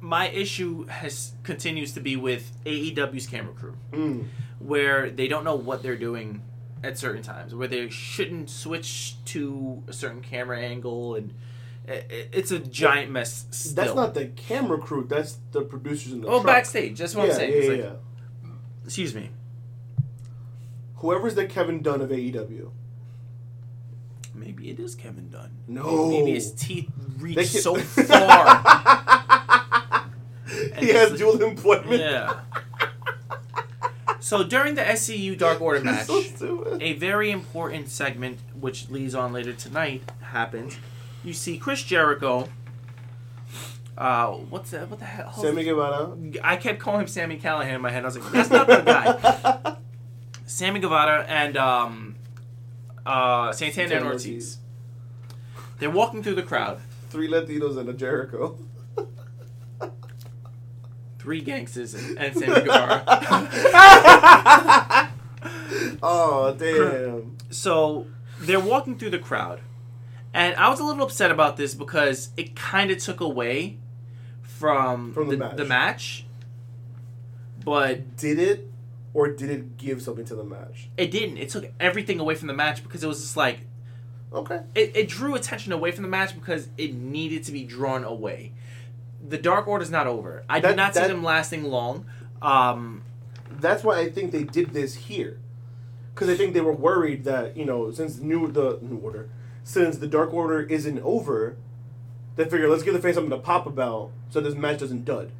my issue has continues to be with AEW's camera crew. Mm. where they don't know what they're doing at certain times, where they shouldn't switch to a certain camera angle, and it's a giant mess. Still. That's not the camera crew. That's the producers in the. Oh, truck. backstage. That's what yeah, I'm saying. Yeah, yeah, like- yeah. Excuse me. Whoever's the Kevin Dunn of AEW. Maybe it is Kevin Dunn. No. Maybe his teeth reach can- so [LAUGHS] far. He has dual employment. yeah. [LAUGHS] So during the SCU Dark Order match, so a very important segment, which leads on later tonight, happens. You see Chris Jericho Uh, what's that? What the hell? Sammy Guevara. I kept calling him Sami Callihan in my head. I was like, that's not the guy. [LAUGHS] Sammy Guevara and um, uh, Santana and Ortiz. Ortiz. They're walking through the crowd. Three Latinos and a Jericho. Three gangsters and, and Sammy Guevara. [LAUGHS] Oh damn. so they're walking through the crowd, and I was a little upset about this because it kind of took away from, From the the, match. the match. But Did it, or did it give something to the match? it didn't. It took everything away from the match because it was just like Okay. it, it drew attention away from the match because it needed to be drawn away. The Dark Order's not over. I That- did not see them lasting long. Um, That's why I think they did this here, because I think they were worried that you know since new the new order, since the Dark Order isn't over, they figure let's give the fans something to pop about so this match doesn't dud.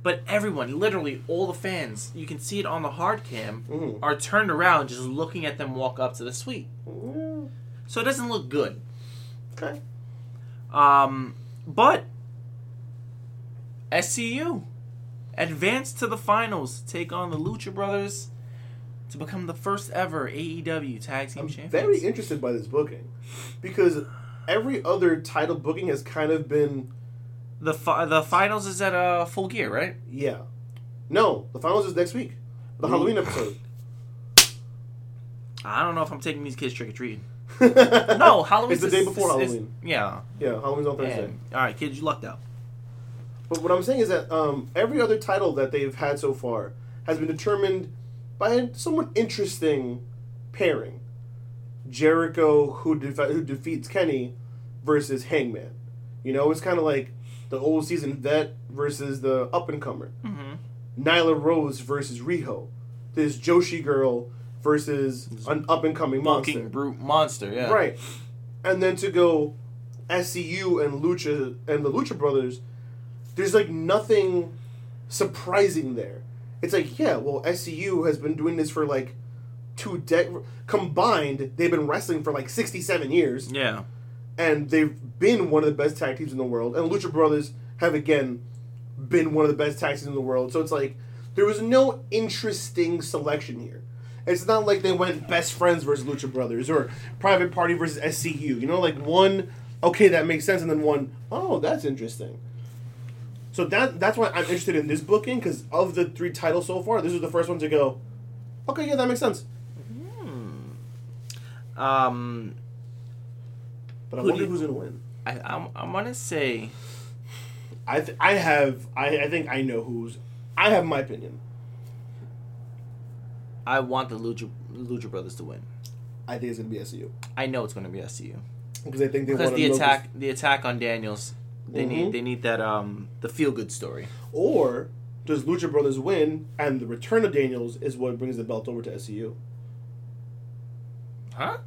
but everyone, literally all the fans, you can see it on the hard cam, Mhm. are turned around just looking at them walk up to the suite. Mm, So it doesn't look good. Okay. Um, but SCU advanced to the finals, take on the Lucha Brothers to become the first ever AEW Tag Team champion. I'm Champions. very interested by this booking, because every other title booking has kind of been the fi- the finals is at uh, Full Gear, right? yeah. No, the finals is next week, the Ooh. Halloween episode. I don't know if I'm taking these kids trick or treating. [LAUGHS] no, Halloween. It's the day before Halloween. yeah. Yeah, Halloween's on Thursday. Man. All right, kids, you lucked out. But what I'm saying is that um, every other title that they've had so far has been determined by a somewhat interesting pairing. Jericho, who, defe- who defeats Kenny, versus Hangman. You know, it's kind of like the old season vet versus the up and comer. Mm-hmm. Nyla Rose versus Riho. This Joshi girl versus an up and coming monster. Fucking brute monster. Yeah. Right. And then to go SCU and Lucha and the Lucha Brothers, there's like nothing surprising there. It's like, yeah, well, SCU has been doing this for like two de- combined, they've been wrestling for like 67 years Yeah. and they've been one of the best tag teams in the world. And Lucha Brothers have again been one of the best tag teams in the world. So it's like there was no interesting selection here. It's not like they went best friends versus Lucha Brothers or Private Party versus SCU. You know, like one, okay, that makes sense, and then one, oh, that's interesting. So that that's why I'm interested in this booking because of the three titles so far, this is the first one to go. Okay, yeah, that makes sense. Hmm. Um, But I Who wonder you- who's gonna win. I I'm, I'm gonna say I th- I have I, I think I know who's. I have my opinion. I want the Lucha Lucha Brothers to win. I think it's gonna be SCU I know it's gonna be SCU because I think they because want the attack the attack on Daniels. They Mhm. need they need that um the feel good story. Or does Lucha Brothers win and the return of Daniels is what brings the belt over to SCU? Huh?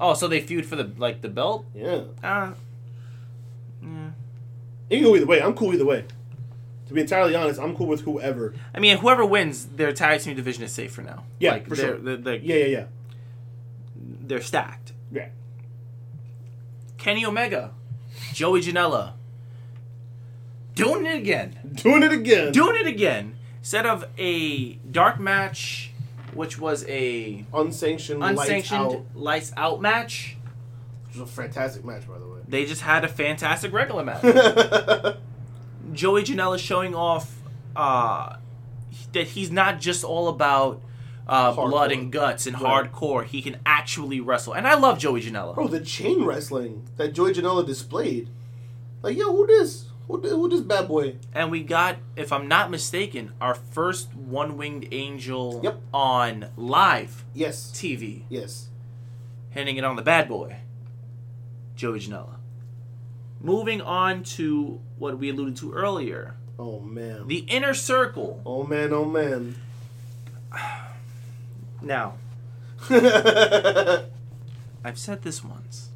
Oh, so they feud for the like the belt? Yeah, Uh, yeah. it can go either way. I'm cool either way. To be entirely honest, I'm cool with whoever. I mean, whoever wins, their tag team division is safe for now. Yeah, like, for they're, sure. They're, they're, Yeah, yeah, yeah, they're stacked. yeah. Kenny Omega, Joey Janela, doing it again. Doing it again. doing it again. Instead of a dark match, which was a unsanctioned, unsanctioned lights lights out, match, out. It was a fantastic match, by the way. they just had a fantastic regular match. [LAUGHS] Joey Janela showing off uh, that he's not just all about uh, blood and guts and Right. hardcore. He can actually wrestle, and I love Joey Janela. Bro, the chain wrestling that Joey Janela displayed. Like, yo, who this? Who, thi- who this bad boy? And we got, if I'm not mistaken, our first one winged angel Yep. on live Yes. TV. Yes. handing it on the bad boy, Joey Janela. Moving on to what we alluded to earlier Oh, man. the inner circle. oh, man, oh, man. [SIGHS] Now, [LAUGHS] I've said this once,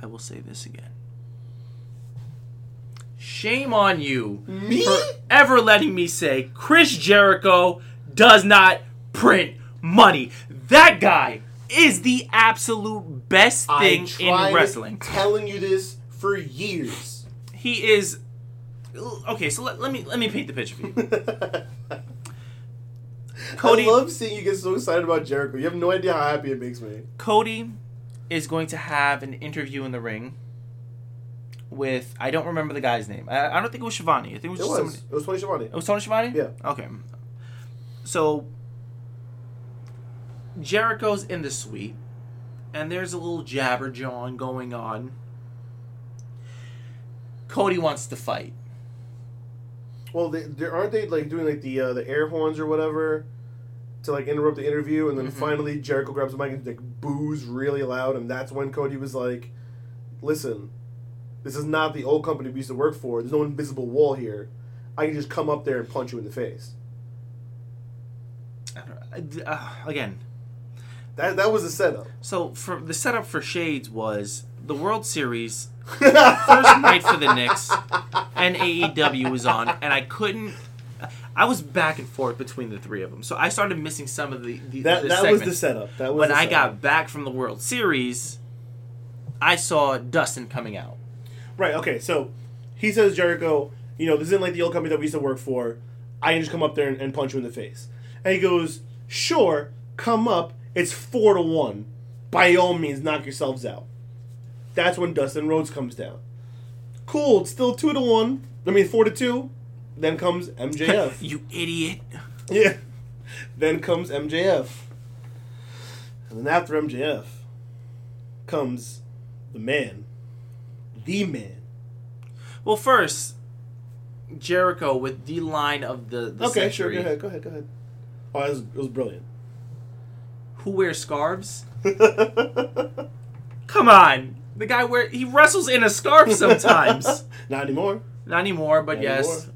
I will say this again. Shame on you Me? for ever letting me say Chris Jericho does not print money. That guy is the absolute best thing in wrestling. telling you this for years. he is. Okay, so let, let me let me paint the picture for you. [LAUGHS] Cody- I love seeing you get so excited about Jericho. You have no idea how happy it makes me. Cody is going to have an interview in the ring with I don't remember the guy's name. I, I don't think it was Shivani. I think it was It just was. somebody. It was Tony Schiavone. It was Tony Schiavone? Yeah. Okay. So Jericho's in the suite, and there's a little jabber jawing going on. Cody wants to fight. Well, they, they aren't they like doing like the uh, the air horns or whatever to like interrupt the interview, and then Mhm. finally Jericho grabs the mic and like boos really loud, and that's when Cody was like, "Listen, this is not the old company we used to work for. There's no invisible wall here. I can just come up there and punch you in the face." I don't, uh, again, That that was the setup. so for the setup for Shades was the World Series first night for the Knicks, and AEW was on, and I couldn't. I was back and forth between the three of them, so I started missing some of the, the That the that was the setup. That was when I got back from the World Series, I saw Dustin coming out. Right, okay, so he says Jericho, you know, this isn't like the old company that we used to work for. I can just come up there and, and punch you in the face. And he goes, Sure, come up. It's four to one. By all means, knock yourselves out. That's when Dustin Rhodes comes down. Cool, it's still two to one. I mean four to two. Then comes MJF. [LAUGHS] you idiot. yeah. Then comes MJF. And then after MJF comes the man. The man. Well, first, Jericho with the line of the, the okay, sure. century. Go ahead. Go ahead. Go ahead. Oh, it was, it was brilliant. Who wears scarves? [LAUGHS] Come on. The guy where he wrestles in a scarf sometimes. [LAUGHS] Not anymore. Not anymore, but Not yes. anymore.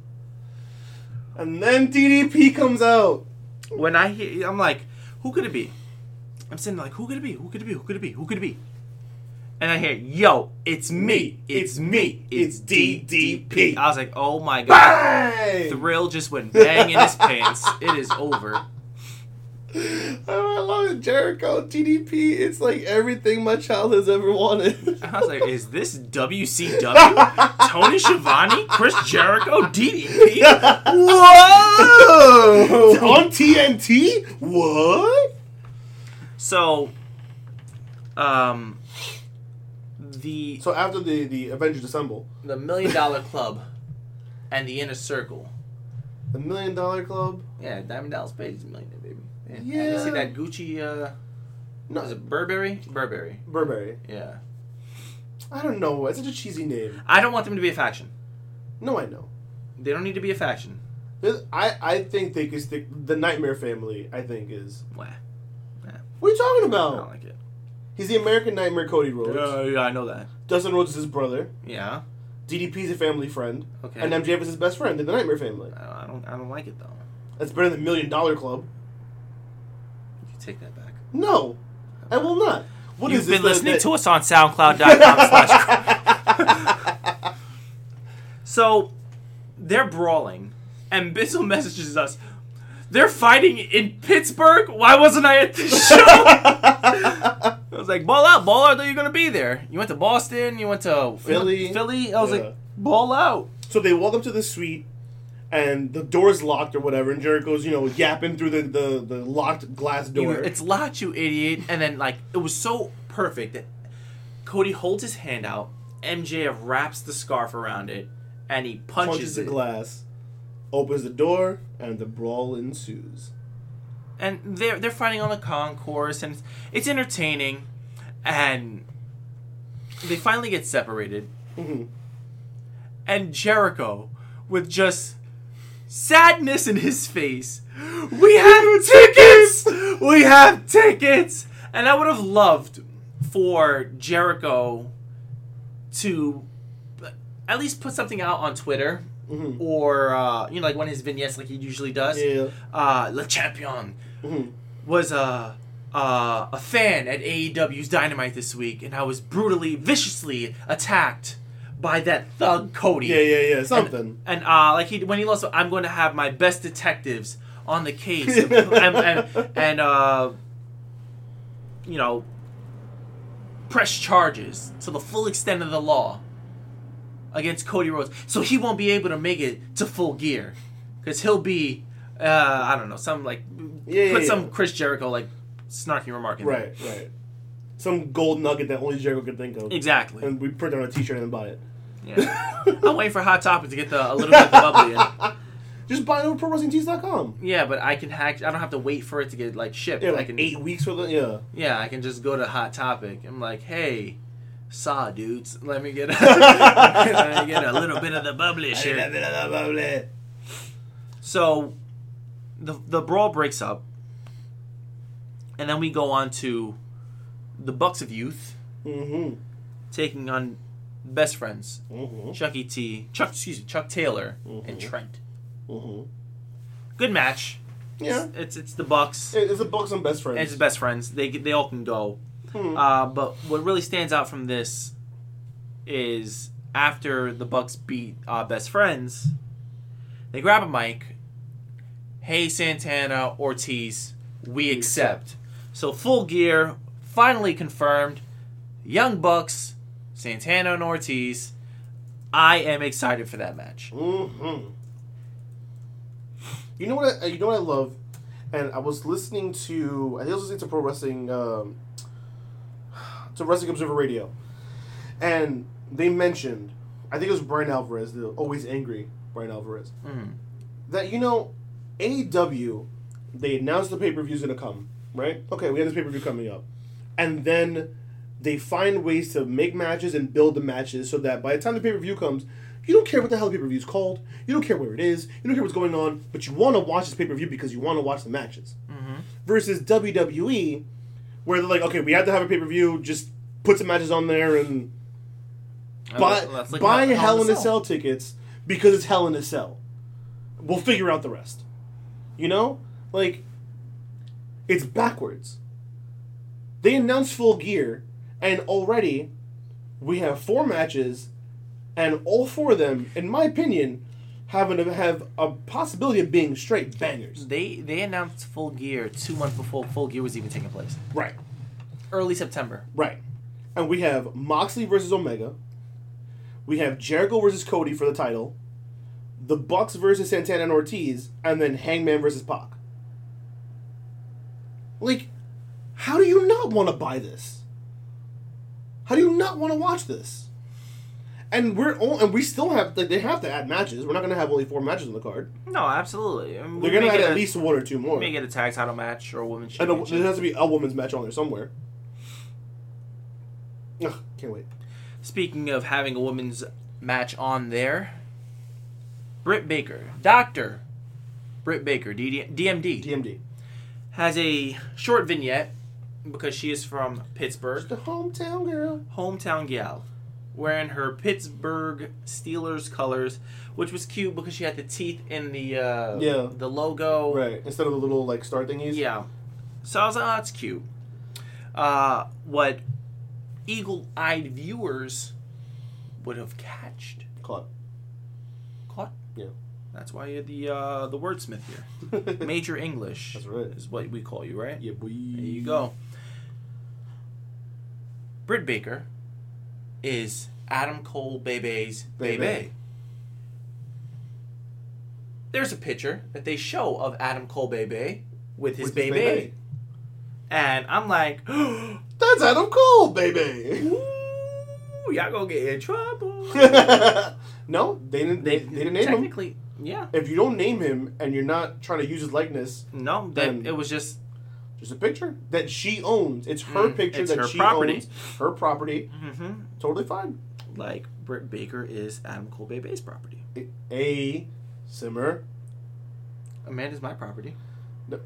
And then DDP comes out. When I hear, I'm like, who could it be? I'm sitting there like, who could it be? Who could it be? Who could it be? Who could it be? And I hear, yo, it's me. It's me. It's DDP. I was like, oh my god. Bang! Thrill just went bang in his pants. It is over. Oh, [LAUGHS] I love it. Jericho, DDP. It's like everything my child has ever wanted. I was like, is this WCW? [LAUGHS] Tony Schiavone? Chris Jericho? DDP? [LAUGHS] Whoa! On TNT? What? So, um, the So after the, the Avengers Assemble, the Million Dollar Club and the Inner Circle. the Million Dollar Club. Yeah, Diamond Dallas Page is a millionaire, baby. Yeah. Yeah. You see that Gucci, uh, No, was it Burberry? Burberry. Burberry. Yeah. I don't know. It's such a cheesy name. I don't want them to be a faction. No, I know. They don't need to be a faction. I, I think they could stick. The Nightmare Family, I think, is. Wah. What are you talking about? I don't like it. He's the American Nightmare Cody Rhodes. Yeah, yeah, I know that. Dustin Rhodes is his brother. Yeah. DDP's a family friend. Okay. And MJF is his best friend in the Nightmare Family. I don't. I don't like it though. That's better than Million Dollar Club. You can take that back. No, I will not. What You've is been this, listening to us on SoundCloud.com [LAUGHS] slash. So, they're brawling, and Bizzle messages us. They're fighting in Pittsburgh. Why wasn't I at this [LAUGHS] show? I was like, ball out, ball out. Are you gonna be there? You went to Boston. You went to Philly. Philly. I was Yeah. like, ball out. So they walk up to the suite, and the door's locked or whatever, and Jericho's, you know, yapping through the, the, the locked glass You- door. it's locked, you idiot. And then like it was so perfect that Cody holds his hand out. MJF wraps the scarf around it, and he punches, punches the it. glass, opens the door, and the brawl ensues. and they're they're fighting on the concourse, and it's, it's entertaining. And they finally get separated, Mhm. and Jericho, with just sadness in his face, we have [LAUGHS] tickets, we have tickets, and I would have loved for Jericho to at least put something out on Twitter. Mhm. Or uh, you know, like one of his vignettes, like he usually does. Yeah. Uh, Le Champion Mhm. was a uh, a fan at AEW's Dynamite this week, and I was brutally, viciously attacked by that thug Cody. Yeah, yeah, yeah. Something. And uh, like he when he lost, I'm going to have my best detectives on the case, and and, and, [LAUGHS] and, uh, you know, press charges to the full extent of the law against Cody Rhodes. So he won't be able to make it to full gear. Because he'll be, uh, I don't know, some like, Yeah, put yeah, some yeah. Chris Jericho like snarky remark in there. Right, right. Some gold nugget that only Jericho could think of. Exactly. And we print it on a T-shirt and then buy it. Yeah. [LAUGHS] I'm waiting for Hot Topic to get the a little bit of the bubbly in. [LAUGHS] Just buy it over ProWrestlingTees.com. Yeah, but I can hack. I don't have to wait for it to get like shipped. Yeah, I like can eight weeks for the yeah. Yeah, I can just go to Hot Topic. I'm like, hey, saw dudes, let me get a, [LAUGHS] let me get a little bit of the bubbly shit. A bit of the bubbly. So, the the brawl breaks up, and then we go on to the Bucks of Youth Mm-hmm. taking on best friends Mm-hmm. Chuck E. T. Chuck, excuse me, Chuck Taylor and Mhm. Trent. Mm-hmm. Good match. Yeah. It's it's, it's the Bucks. It's the Bucks and best friends. It's his best friends. They they all can go. Hmm. Uh, but what really stands out from this is after the Bucks beat uh, best friends, they grab a mic. Hey Santana Ortiz, we accept. So full gear, finally confirmed. Young Bucks, Santana and Ortiz. I am excited for that match. Mm-hmm. You know what? I, you know what I love, and I was listening to. I think I was listening to pro wrestling, um, to Wrestling Observer Radio, and they mentioned. I think it was Bryan Alvarez, the always angry Bryan Alvarez, Mhm. that you know, AEW, they announced the pay per view is gonna come, right? Okay, we have this pay per view coming up, and then they find ways to make matches and build the matches so that by the time the pay per view comes, you don't care what the hell the pay per view is called, you don't care where it is, you don't care what's going on, but you want to watch this pay per view because you want to watch the matches. Mhm. Versus WWE, where they're like, okay, we have to have a pay per view, just put some matches on there and buy Uh, like buy Hell- Hell in a Cell. Cell tickets because it's Hell in a Cell. We'll figure out the rest. You know, like it's backwards. They announced full gear, and already we have four matches, and all four of them, in my opinion, have an, have a possibility of being straight bangers. They they announced full gear two months before full gear was even taking place. Right, Early September. right. And we have Moxley versus Omega. We have Jericho versus Cody for the title. The Bucks versus Santana and Ortiz, and then Hangman versus Pac. Like, how do you not want to buy this? How do you not want to watch this? And we're all, and we still have like they have to add matches. We're not gonna have only four matches on the card. No, absolutely. I mean, we They're gonna add get at a- least one or two more. we may get a tag title match or a women's And a, there has to be a women's match on there somewhere. Ugh, can't wait. Speaking of having a women's match on there, Britt Baker, Doctor Britt Baker, DD, DMD, DMD. has a short vignette because she is from Pittsburgh, Just a hometown girl. hometown gal, wearing her Pittsburgh Steelers colors, which was cute because she had the teeth in the uh, Yeah. the logo. Right. Instead of the little like star thingies. Yeah. So I was like, oh, that's cute. Uh, what eagle-eyed viewers would have catched, Caught. caught. Yeah. That's why you're the uh, the wordsmith here. [LAUGHS] Major English. That's right. Is what we call you, right? Yeah, boy. There you go. Britt Baker is Adam Cole Bebe's Bebe. Bebe. There's a picture that they show of Adam Cole Bebe with his With his Bebe. Bebe. And I'm like, [GASPS] That's Adam Cole, baby. ooh, y'all gonna get in trouble. [LAUGHS] no, they didn't. They, they didn't name him. technically, yeah. If you don't name him and you're not trying to use his likeness, No, that Then- it was just just a picture that she owns. It's her Mm, picture it's that her she property. owns. Her property. hmm Totally fine. like Britt Baker is Adam Cole Bebe's property. A simmer. Amanda's my property. [SIGHS]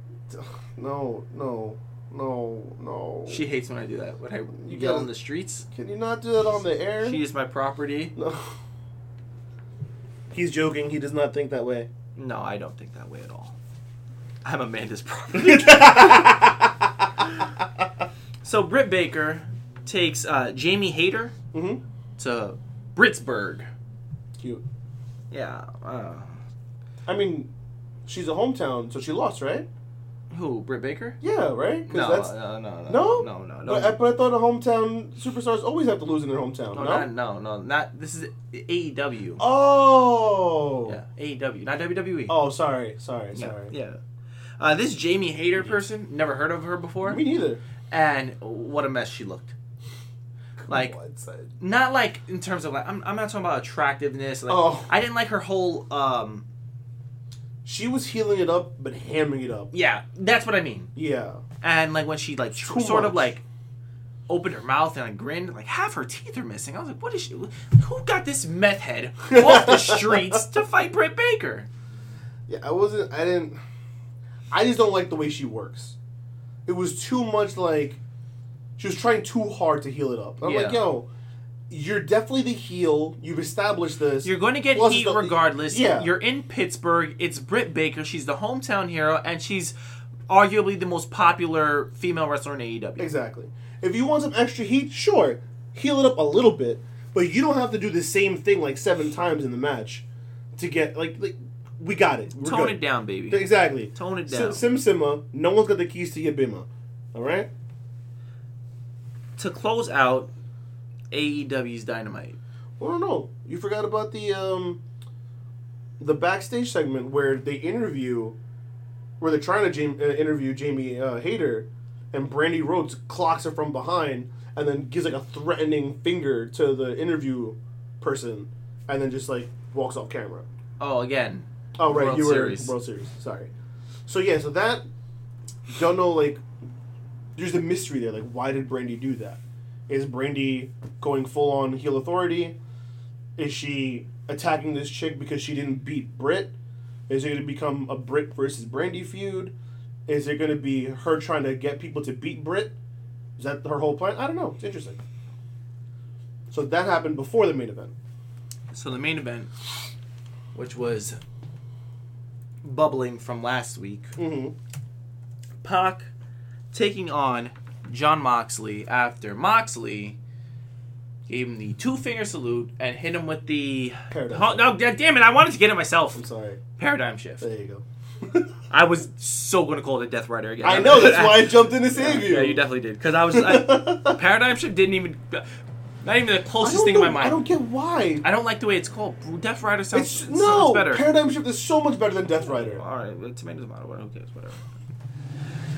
No, no, no, no. She hates when I do that. When I You yell in the streets. Can you not do that on the air? She is my property. No. [LAUGHS] He's joking. He does not think that way. No, I don't think that way at all. I'm Amanda's property. [LAUGHS] so Britt Baker takes uh, Jamie Hayter mm-hmm. to Britsburg. Cute. Yeah. Uh, I mean, she's a hometown, so she lost, right? Who? Britt Baker? Yeah, right? No, that's, no, no, no, No? no, no, no. But, I, but I thought the hometown superstars always have to lose in their hometown. No, No, not, no, no, not. This is AEW. Oh. Yeah, AEW, not WWE. Oh, sorry, sorry, yeah, sorry. yeah. Uh, this Jamie Hayter person, never heard of her before, Me neither. and what a mess she looked. Like, not like in terms of like, I'm, I'm not talking about attractiveness. Like, Oh. I didn't like her whole. um She was heeling it up, but hamming it up. Yeah, that's what I mean. Yeah. And like when she like tr- sort of like opened her mouth and like grinned, like half her teeth are missing. I was like, what is she? Who got this meth head [LAUGHS] off the streets to fight Britt Baker? Yeah, I wasn't. I didn't. I just don't like the way she works. It was too much like she was trying too hard to heel it up. I'm like, yo, you're definitely the heel. You've established this. You're going to get Plus heat the- regardless. yeah. You're in Pittsburgh. It's Britt Baker. She's the hometown hero, and she's arguably the most popular female wrestler in AEW. exactly. If you want some extra heat, sure, heel it up a little bit, but you don't have to do the same thing like seven times in the match to get like like we got it. We're Tone good. it down, baby. Exactly. Tone it down. Sim Simma, no one's got the keys to your bima. All right. to close out AEW's Dynamite. Well, no. You forgot about the um, the backstage segment where they interview, where they're trying to jam- uh, interview Jamie uh, Hayter, and Brandi Rhodes clocks her from behind and then gives like a threatening finger to the interview person, and then just like walks off camera. Oh, again. Oh right, World you were Series. World Series. Sorry. So yeah, so that don't know like there's a mystery there. Like why did Brandi do that? Is Brandi going full on heel authority? Is she attacking this chick because she didn't beat Britt? Is it going to become a Britt versus Brandi feud? Is it going to be her trying to get people to beat Britt? Is that her whole plan? I don't know. It's interesting. So that happened before the main event. So the main event, which was bubbling from last week, Mm-hmm. Pac taking on John Moxley after Moxley gave him the two finger salute and hit him with the. Paradigm Oh, shift. no, damn it! I wanted to get it myself. I'm sorry. Paradigm shift. There you go. [LAUGHS] I was so going to call it a Death Rider again. I know that's why I [LAUGHS] jumped in to save you. Yeah, you definitely did. Because I was. I, [LAUGHS] Paradigm shift didn't even. Not even the closest thing know, in my mind. I don't get why. I don't like the way it's called. Death Rider sounds, It's sounds no better. Paradigm Shift is so much better than Death Rider. All right, well, tomatoes matter. Who cares? Whatever.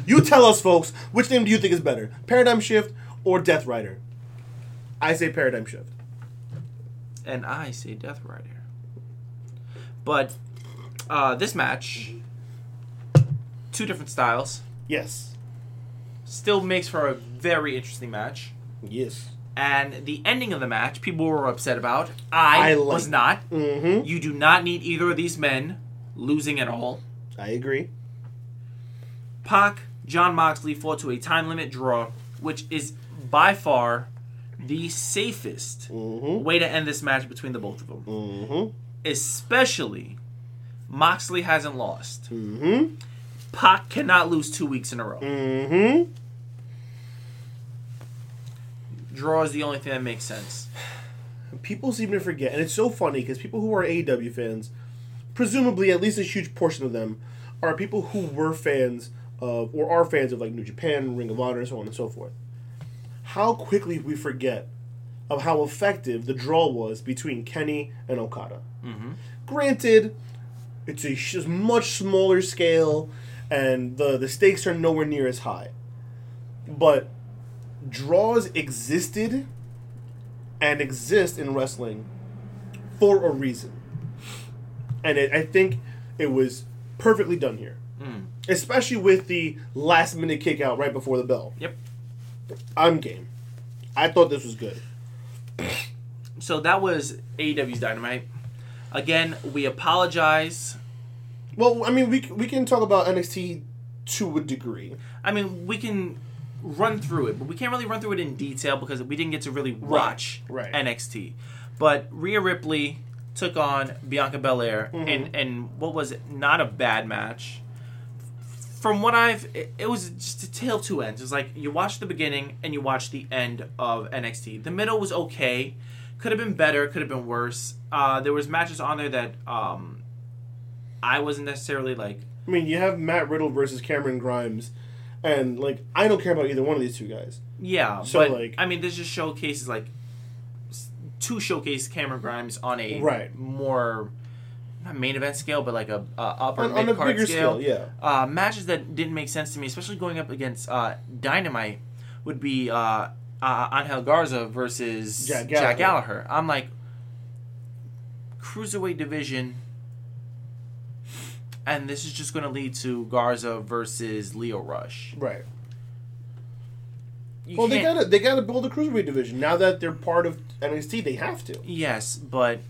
You tell us, folks, which name do you think is better, Paradigm Shift or Death Rider? I say Paradigm Shift. And I say Death Rider. But uh, this match, two different styles, Yes. still makes for a very interesting match. Yes. And the ending of the match, people were upset about. I, I like was not. Mm-hmm. You do not need either of these men losing at all. I agree. Pac, John Moxley fought to a time limit draw, which is by far the safest Mm-hmm. way to end this match between the both of them. Mm-hmm. Especially, Moxley hasn't lost. Mm-hmm. Pac cannot lose two weeks in a row. Mm-hmm. Draw is the only thing that makes sense. People seem to forget, and it's so funny because people who are AEW fans, presumably at least a huge portion of them, are people who were fans of or are fans of like New Japan, Ring of Honor, so on and so forth. How quickly we forget of how effective the draw was between Kenny and Okada. Mm-hmm. Granted, it's a much smaller scale, and the the stakes are nowhere near as high. But draws existed and exist in wrestling for a reason, and it, I think it was perfectly done here, Mm. especially with the last minute kick out right before the bell. Yep. I'm game. I thought this was good. So that was AEW's Dynamite. Again, we apologize. Well, I mean, we we can talk about NXT to a degree. I mean, we can run through it, but we can't really run through it in detail because we didn't get to really watch right. NXT. But Rhea Ripley took on Bianca Belair, Mm-hmm. and and what was it? Not a bad match. From what I've, it, it was just a tale two ends. It's like you watch the beginning and you watch the end of NXT. The middle was okay, could have been better, could have been worse. Uh, there was matches on there that um, I wasn't necessarily like I mean, you have Matt Riddle versus Cameron Grimes, and like I don't care about either one of these two guys. Yeah, So, but like- I mean, this just showcases like two showcase Cameron Grimes on a Right. more not main event scale, but like a, a upper On, mid card bigger scale. scale, yeah. Uh, matches that didn't make sense to me, especially going up against uh, Dynamite, would be uh, uh, Angel Garza versus Jack Jack Gallagher. Gallagher. I'm like, cruiserweight division, and this is just going to lead to Garza versus Lio Rush. Right. You Well, they gotta they gotta build a cruiserweight division now that they're part of NXT. They have to. Yes, but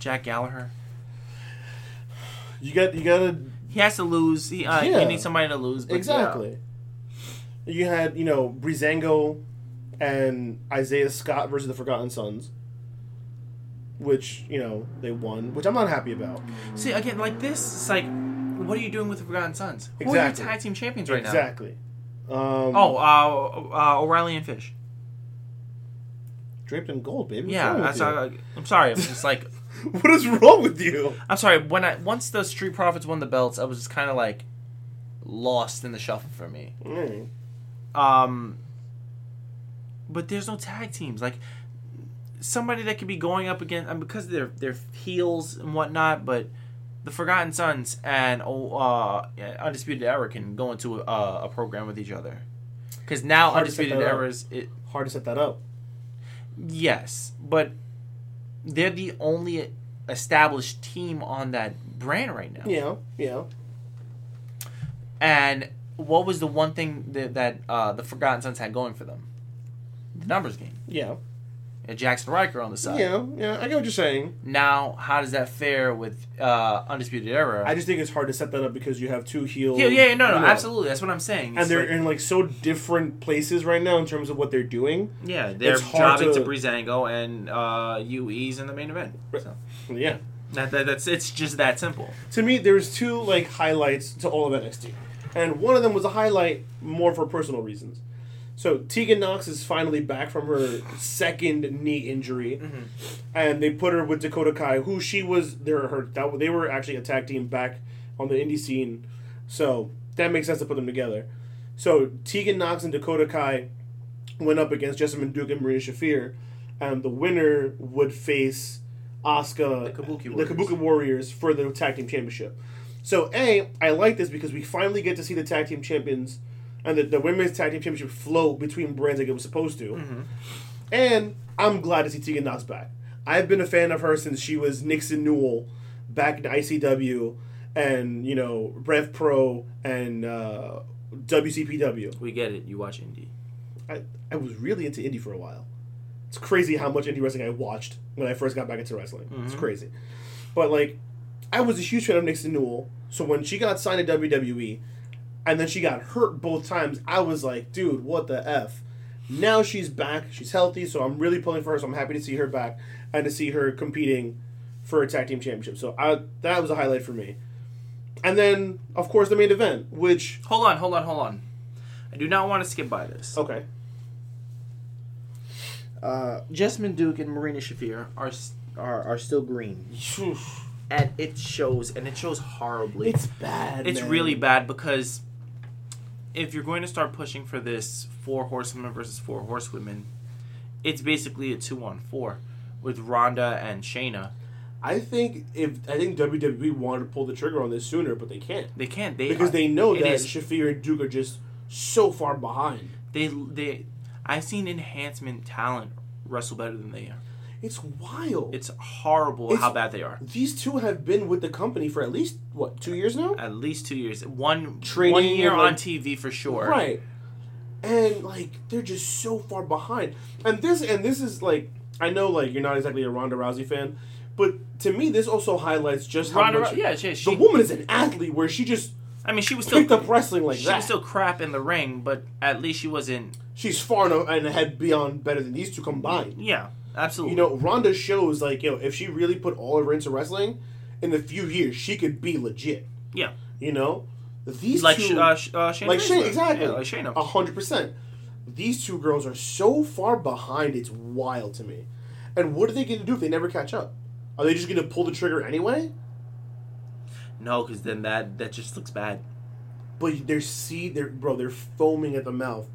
Jack Gallagher, You got you gotta he has to lose. He, uh, Yeah. he needs somebody to lose. Exactly. You had you know Breezango and Isaiah Scott versus the Forgotten Sons, which you know they won, which I'm not happy about. See again, like this. It's like, what are you doing with the Forgotten Sons? Who are your tag team champions right now? exactly. Um, Oh, uh, uh, O'Reilly and Fish. draped in gold, baby. What's Yeah, wrong with that's. you? I'm sorry. I'm just like, [LAUGHS] what is wrong with you? I'm sorry. When I once the Street Profits won the belts, I was just kind of like lost in the shuffle for me. Mm. Um, but there's no tag teams. Like somebody that could be going up against and because they're they're heels and whatnot, but the Forgotten Sons and oh, uh, Undisputed Era can go into a, a program with each other. Because now Hard Undisputed. Era is it, Hard to set that up. yes, but they're the only established team on that brand right now. Yeah, yeah. And what was the one thing that, that uh, the Forgotten Sons had going for them? The numbers game. Yeah, And Jaxson Ryker on the side. yeah, yeah. I get what you're saying. Now, how does that fare with uh, Undisputed Era? I just think it's hard to set that up because you have two heels. yeah, yeah, no, no, absolutely. That's what I'm saying. And they're like- in like so different places right now in terms of what they're doing. yeah, they're it's jobbing to, to- Breezango and uh, UE's in the main event. So Yeah. that, that, that's it's just that simple. To me, there's two like highlights to all of NXT, and one of them was a highlight more for personal reasons. So Tegan Nox is finally back from her second knee injury, mm-hmm. and they put her with Dakota Kai, who she was. They were her. That, they were actually a tag team back on the indie scene, so that makes sense to put them together. So Tegan Nox and Dakota Kai went up against Jessamyn Duke and Marina Shafir, and the winner would face Asuka, The Kabuki the Kabuki Warriors for the tag team championship. So a, I like this because we finally get to see the tag team champions and the, the women's tag team championship float between brands like it was supposed to. Mm-hmm. And I'm glad to see Tegan Nox back. I've been a fan of her since she was Nixon Newell back in ICW and, you know, Rev Pro and uh, WCPW. We get it. You watch indie. I, I was really into indie for a while. It's crazy how much indie wrestling I watched when I first got back into wrestling. It's crazy. But, like, I was a huge fan of Nixon Newell. So when she got signed to WWE and then she got hurt both times, I was like, dude, what the F? Now she's back. She's healthy. So I'm really pulling for her. So I'm happy to see her back and to see her competing for a tag team championship. So I, that was a highlight for me. And then, of course, the main event, which, Hold on, hold on, hold on. I do not want to skip by this. okay. Uh, Jessamyn Duke and Marina Shafir are are, are still green, and it shows, and it shows horribly. It's bad. It's man. really bad because if you're going to start pushing for this four horsewomen versus four horsewomen, it's basically a two on four with Ronda and Shayna. I think if I think WWE wanted to pull the trigger on this sooner, but they can't They can't. They because are- they know that is- Shafir and Duke are just so far behind. they they. I've seen enhancement talent wrestle better than they are. It's wild. It's horrible It's- how bad they are. These two have been with the company for at least what two years now, At least two years. One Training one year and, on TV for sure. right? And like they're just so far behind. And this and this is like I know like you're not exactly a Ronda Rousey fan, but to me this also highlights just how Ronda, much yeah, she, she the woman is an athlete where she just I mean, she was still picked up wrestling like she that. was still crap in the ring, but at least she wasn't. She's far enough and ahead beyond better than these two combined. Yeah, absolutely. You know, Ronda shows like, yo, if she really put all of her into wrestling, in a few years she could be legit. yeah, You know, these like two, Sh- uh, Sh- uh, Shayna like Shane, exactly, Yeah, like Shayna. a hundred percent. These two girls are so far behind; it's wild to me. And what are they going to do if they never catch up? Are they just going to pull the trigger anyway? No, because then that that just looks bad. But they're see, they're bro, they're foaming at the mouth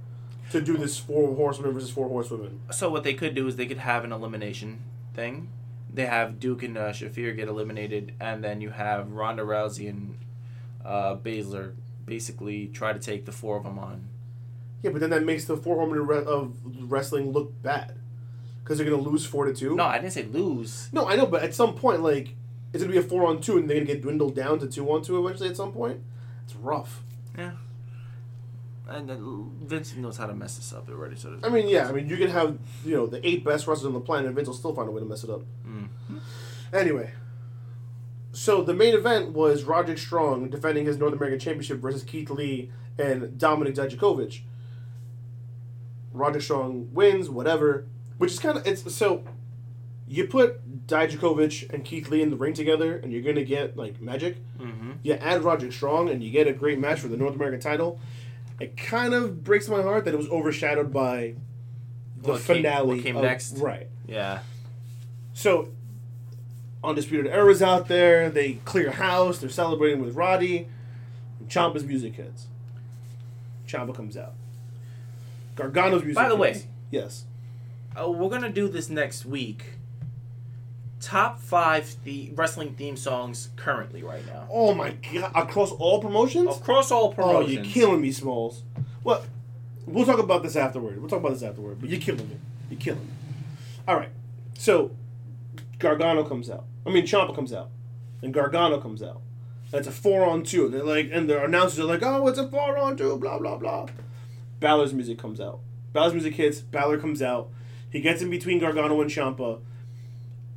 to do this four horsemen versus four horsewomen. So what they could do is they could have an elimination thing. They have Duke and uh, Shafir get eliminated, and then you have Ronda Rousey and uh, Baszler basically try to take the four of them on. Yeah, but then that makes the four horsemen of wrestling look bad because they're gonna lose four to two. No, I didn't say lose. No, I know, but at some point, like, it's gonna be a four on two, and they're gonna get dwindled down to two on two eventually. At some point, it's rough. Yeah. And uh, Vince knows how to mess this up already. So I mean, yeah, I mean, you can have you know the eight best wrestlers on the planet, and Vince will still find a way to mess it up. Mm. Anyway, so the main event was Roderick Strong defending his North American Championship versus Keith Lee and Dominik Dijakovic. Roderick Strong wins, whatever, which is kind of it's so. You put Dijakovic and Keith Lee in the ring together, and you're gonna get like magic. Mm-hmm. You add Roderick Strong, and you get a great match for the North American title. It kind of breaks my heart that it was overshadowed by the What came- finale. what came of- next? right? Yeah. So, Undisputed Era's out there. They clear house. They're celebrating with Roddy. And Ciampa's music hits. Ciampa comes out. Gargano's music. By the hits. way- yes. Uh, we're gonna do this next week. Top five the wrestling theme songs currently right now Oh my god! Across all promotions. across all promotions. Oh, you're killing me, Smalls. Well, we'll talk about this afterward. We'll talk about this afterward. But you're killing me. You're killing me. All right. So, Gargano comes out. I mean, Ciampa comes out, and Gargano comes out. And it's a four on two. They're like, and the announcers are like, "Oh, it's a four on two. Blah blah blah. Balor's music comes out. Balor's music hits. Balor comes out. He gets in between Gargano and Ciampa.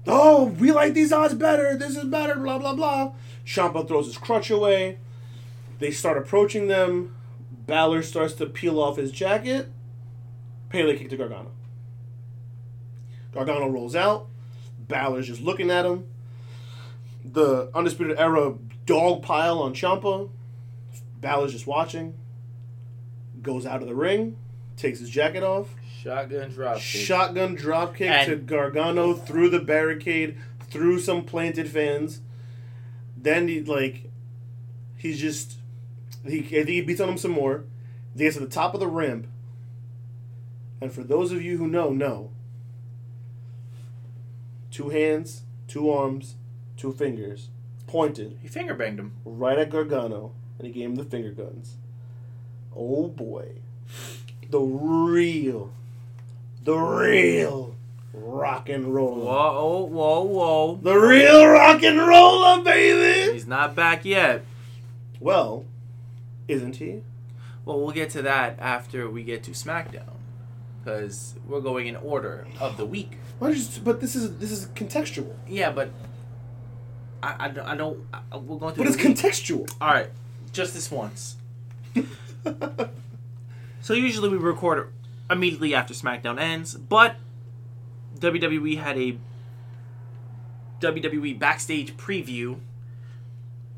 Oh, we like these odds better. This is better. Blah blah blah. Ciampa throws his crutch away. They start approaching them. Balor starts to peel off his jacket. Pele kick to Gargano. Gargano rolls out. Balor's just looking at him. The Undisputed Era dog pile on Ciampa. Balor's just watching. Goes out of the ring. Takes his jacket off. Shotgun drop. kick. Shotgun drop kick And- to Gargano through the barricade, through some planted fans. Then he like, he's just, he I think he beats on him some more. He gets to the top of the ramp. And for those of you who know, know. Two hands, two arms, two fingers, pointed He finger banged him. right at Gargano, and he gave him the finger guns. Oh boy. The real, the real rock and roller. Whoa, whoa, whoa. The real rock and roller, baby! He's not back yet. Well, isn't he? Well, we'll get to that after we get to SmackDown, because we're going in order of the week. Why don't you just, but this is this is contextual. Yeah, but I, I, don't- I don't. I, we're going through. But it's week. contextual. All right, just this once. [LAUGHS] So usually we record immediately after SmackDown ends, but WWE had a WWE backstage preview,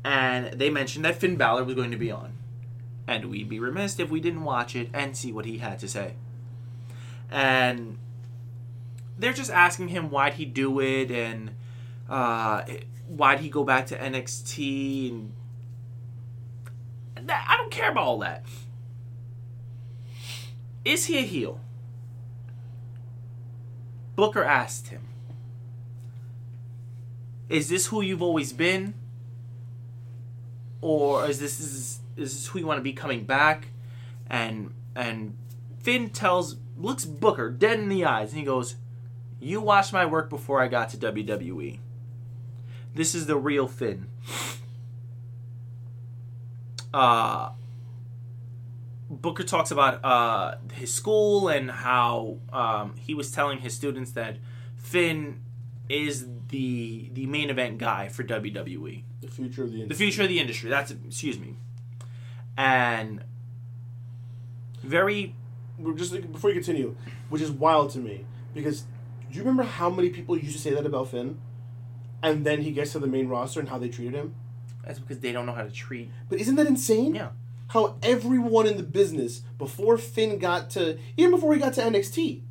and they mentioned that Finn Balor was going to be on, and we'd be remiss if we didn't watch it and see what he had to say. And they're just asking him why'd he do it and uh, why'd he go back to NXT and I don't care about all that. Is he a heel? Booker asked him. Is this who you've always been? Or is this is, is this who you want to be coming back? And and Finn tells looks Booker dead in the eyes and he goes, You watched my work before I got to WWE. This is the real Finn. Uh Booker talks about uh, his school and how um, he was telling his students that Finn is the the main event guy for WWE, The future of the industry. the future of the industry. That's excuse me, and very We're just before you continue, which is wild to me because do you remember how many people used to say that about Finn? And then he gets to the main roster and how they treated him. that's because they don't know how to treat. But isn't that insane? Yeah, How everyone in the business before Finn got to even before he got to NXT,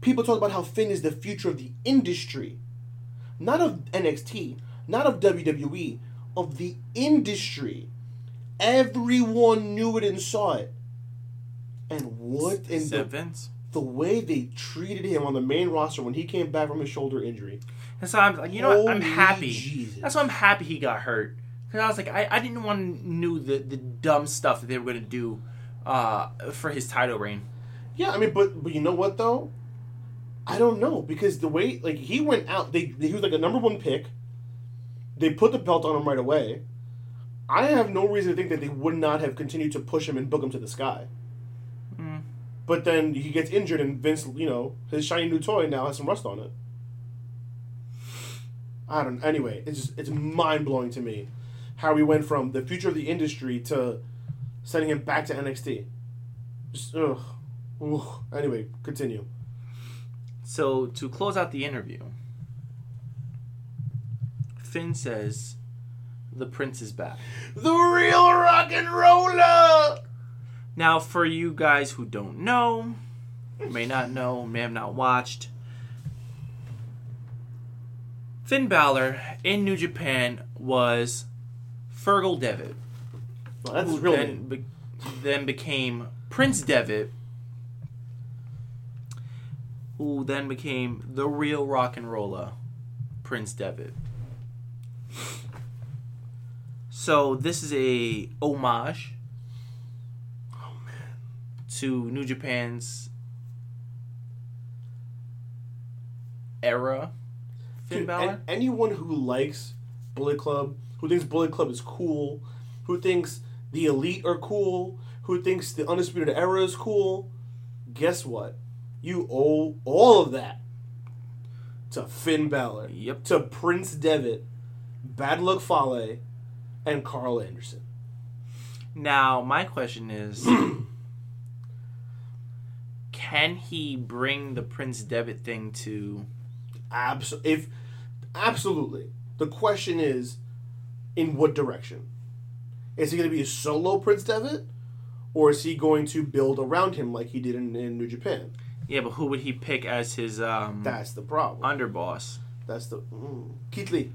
people talk about how Finn is the future of the industry, not of NXT, not of WWE, of the industry. Everyone knew it and saw it. And what in the, the way they treated him on the main roster when he came back from his shoulder injury. And so I'm like, you know what? I'm happy. Jesus. That's why I'm happy he got hurt. Because I was like, I, I didn't want to knew the, the dumb stuff that they were going to do uh, for his title reign. Yeah, I mean, but but you know what though? I don't know because the way like he went out, they he was like a number one pick. They put the belt on him right away. I have no reason to think that they would not have continued to push him and book him to the sky. Mm. But then he gets injured, and Vince, you know, his shiny new toy now has some rust on it. I don't. Anyway, it's just it's mind blowing to me how we went from the future of the industry to sending him back to NXT. Just ugh. Ugh. Anyway, continue. So to close out the interview, Finn says, "The prince is back." The real rock and roller. Now, for you guys who don't know, may not know, may have not watched, Finn Balor in New Japan was Fergal Devitt, Well, that's who then, be- then became Prince Devitt, who then became the real rock and roller, Prince Devitt. So this is a homage to New Japan's era. Finn Dude, Balor. an- anyone who likes Bullet Club, who thinks Bullet Club is cool, who thinks the Elite are cool, who thinks the Undisputed Era is cool, guess what? You owe all of that to Finn Balor, Yep. to Prince Devitt, Bad Luck Fale, and Karl Anderson. Now, my question is [CLEARS THROAT] can he bring the Prince Devitt thing to. Abs- if absolutely. The question is, in what direction? Is he going to be a solo Prince Devitt, or is he going to build around him like he did in, in New Japan? Yeah, but who would he pick as his um, That's the problem. underboss? That's the mm. Keith Lee.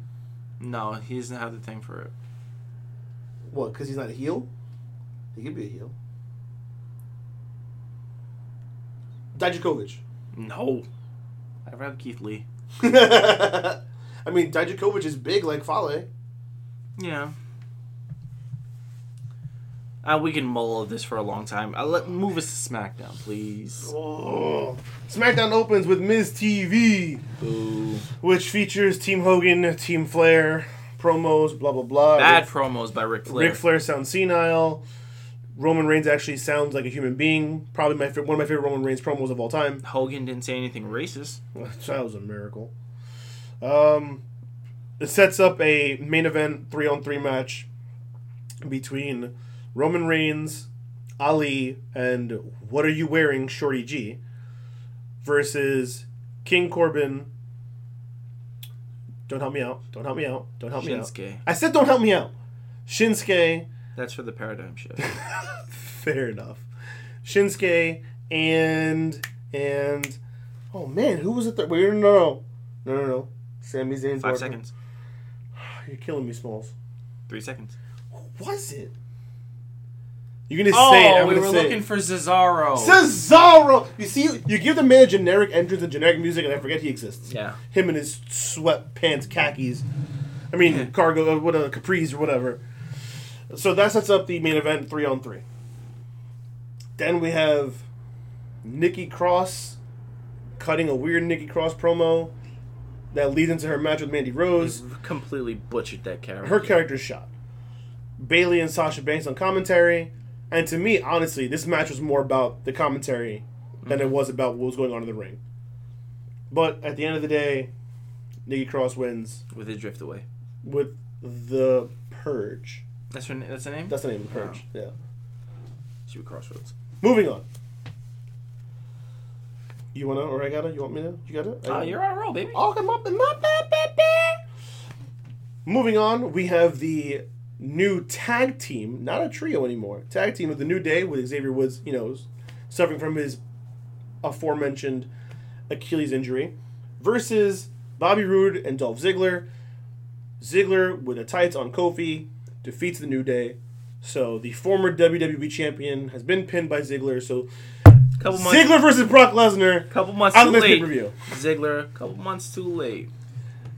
No, he doesn't have the thing for it. What? Because he's not a heel. He could be a heel. Dijakovic. No. I'd rather Keith Lee. [LAUGHS] I mean, Dijakovic is big like Fale. Yeah. Uh, we can mull this for a long time. Uh, let move us to SmackDown, please. Oh. SmackDown opens with Miz TV. Boo. which features Team Hogan, Team Flair, promos, blah blah blah. Bad Ric- promos by Ric Flair. Ric Flair sounds senile. Roman Reigns actually sounds like a human being. Probably my one of my favorite Roman Reigns promos of all time. Hogan didn't say anything racist. [LAUGHS] That was a miracle. Um, it sets up a main event three on three match between Roman Reigns, Ali, and what are you wearing, Shorty G, versus King Corbin. Don't help me out. Don't help me out. Don't help me out. Shinsuke. I said don't help me out. Shinsuke, That's for the paradigm shift. [LAUGHS] fair enough. Shinsuke and and oh man, who was it? That wait, no, no, no, no, no. Sami Zayn. Five partner. seconds. You're killing me, Smalls. Three seconds. Who was it? You're gonna say it. Oh, I'm we gonna were say looking it. for Cesaro. Cesaro. You see, you give the man a generic entrance and generic music, and I forget he exists. yeah. Him and his sweatpants, khakis. I mean, cargo, uh, what uh, capris or whatever. So that sets up the main event, three on three. Then we have Nikki Cross cutting a weird Nikki Cross promo that leads into her match with Mandy Rose. Completely butchered that character. Her character's shot. Bayley and Sasha Banks on commentary. And to me, honestly, this match was more about the commentary than it mm-hmm. was about what was going on in the ring. But at the end of the day, Nikki Cross wins with his drift away. with the Purge. That's her. That's the name. That's the name of the Purge. Oh. Yeah. She was Crossroads. Moving on. You wanna or I gotta? You want me to? You gotta? I Uh, you're on a roll, baby. Oh, come up bad, bad, bad. Moving on, we have the new tag team, not a trio anymore. Tag team of the New Day with Xavier Woods, you know, suffering from his aforementioned Achilles injury, versus Bobby Roode and Dolph Ziggler. Ziggler with the tights on Kofi defeats the New Day. So the former WWE champion has been pinned by Ziggler. So Couple months. Ziggler versus Brock Lesnar Couple months on too late. per view. Ziggler. Couple months too late.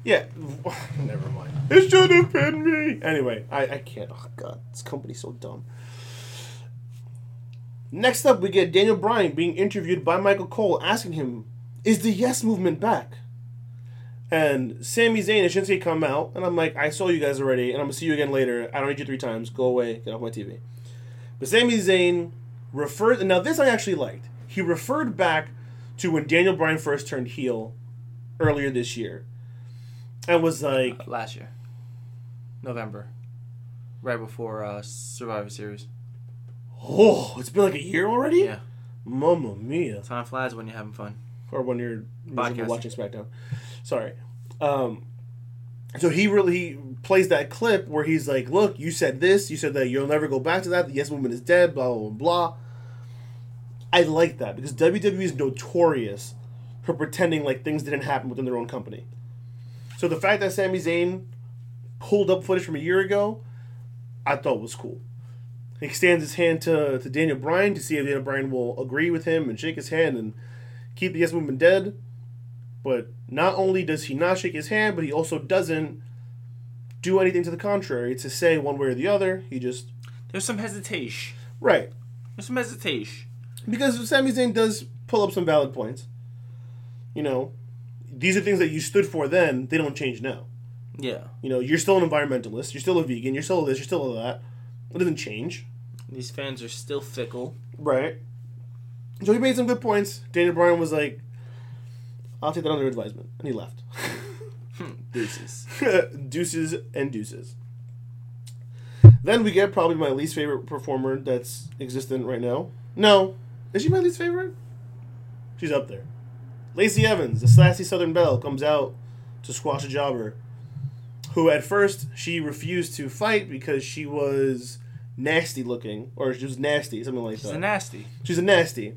Yeah, [SIGHS] never mind. It should have been me. Anyway, I, I can't. Oh god, this company's so dumb. Next up, we get Daniel Bryan being interviewed by Michael Cole, asking him, "Is the Yes Movement back?" And Sami Zayn and Shinsuke come out, and I'm like, "I saw you guys already, and I'm gonna see you again later. I don't need you three times. Go away. Get off my TV." But Sami Zayn referred. Now this I actually liked. He referred back to when Daniel Bryan first turned heel earlier this year, and was like, Last year. November. Right before uh, Survivor Series. "Oh, it's been like a year already." Yeah. Mamma mia! Time flies when you're having fun. Or when you're watching SmackDown. Sorry. Um, so he really he plays that clip where he's like, "Look, you said this. You said that you'll never go back to that. The Yes Movement is dead. Blah blah blah." I like that because WWE is notorious for pretending like things didn't happen within their own company. So the fact that Sami Zayn pulled up footage from a year ago, I thought was cool. He extends his hand to, to Daniel Bryan to see if Daniel Bryan will agree with him and shake his hand and keep the Yes Movement dead. But not only does he not shake his hand, but he also doesn't do anything to the contrary to say one way or the other. He just There's some hesitation. right There's some hesitation. Because Sami Zayn does pull up some valid points. You know, these are things that you stood for then. They don't change now. Yeah. You know, you're still an environmentalist. You're still a vegan. You're still this. You're still that. It doesn't change. These fans are still fickle. Right. So he made some good points. Daniel Bryan was like, I'll take that under advisement. And he left. [LAUGHS] Hmm, deuces. [LAUGHS] deuces and deuces. Then we get probably my least favorite performer that's existent right now. No. Is she my least favorite? She's up there. Lacey Evans, the sassy Southern Belle, comes out to squash a jobber. Who at first she refused to fight because she was nasty looking. Or she was nasty, something like She's that. She's a nasty. She's a nasty.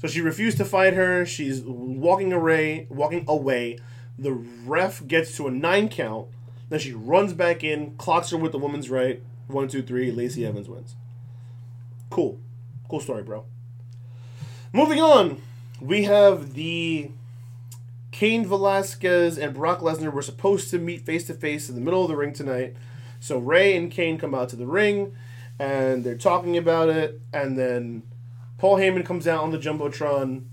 So she refused to fight her. She's walking away. Walking away. The ref gets to a nine count. Then she runs back in, clocks her with the woman's right. One, two, three. Lacey Evans wins. Cool, cool story, bro. Moving on, we have the Cain Velasquez and Brock Lesnar were supposed to meet face to face in the middle of the ring tonight. So Rey and Cain come out to the ring, and they're talking about it, and then Paul Heyman comes out on the jumbotron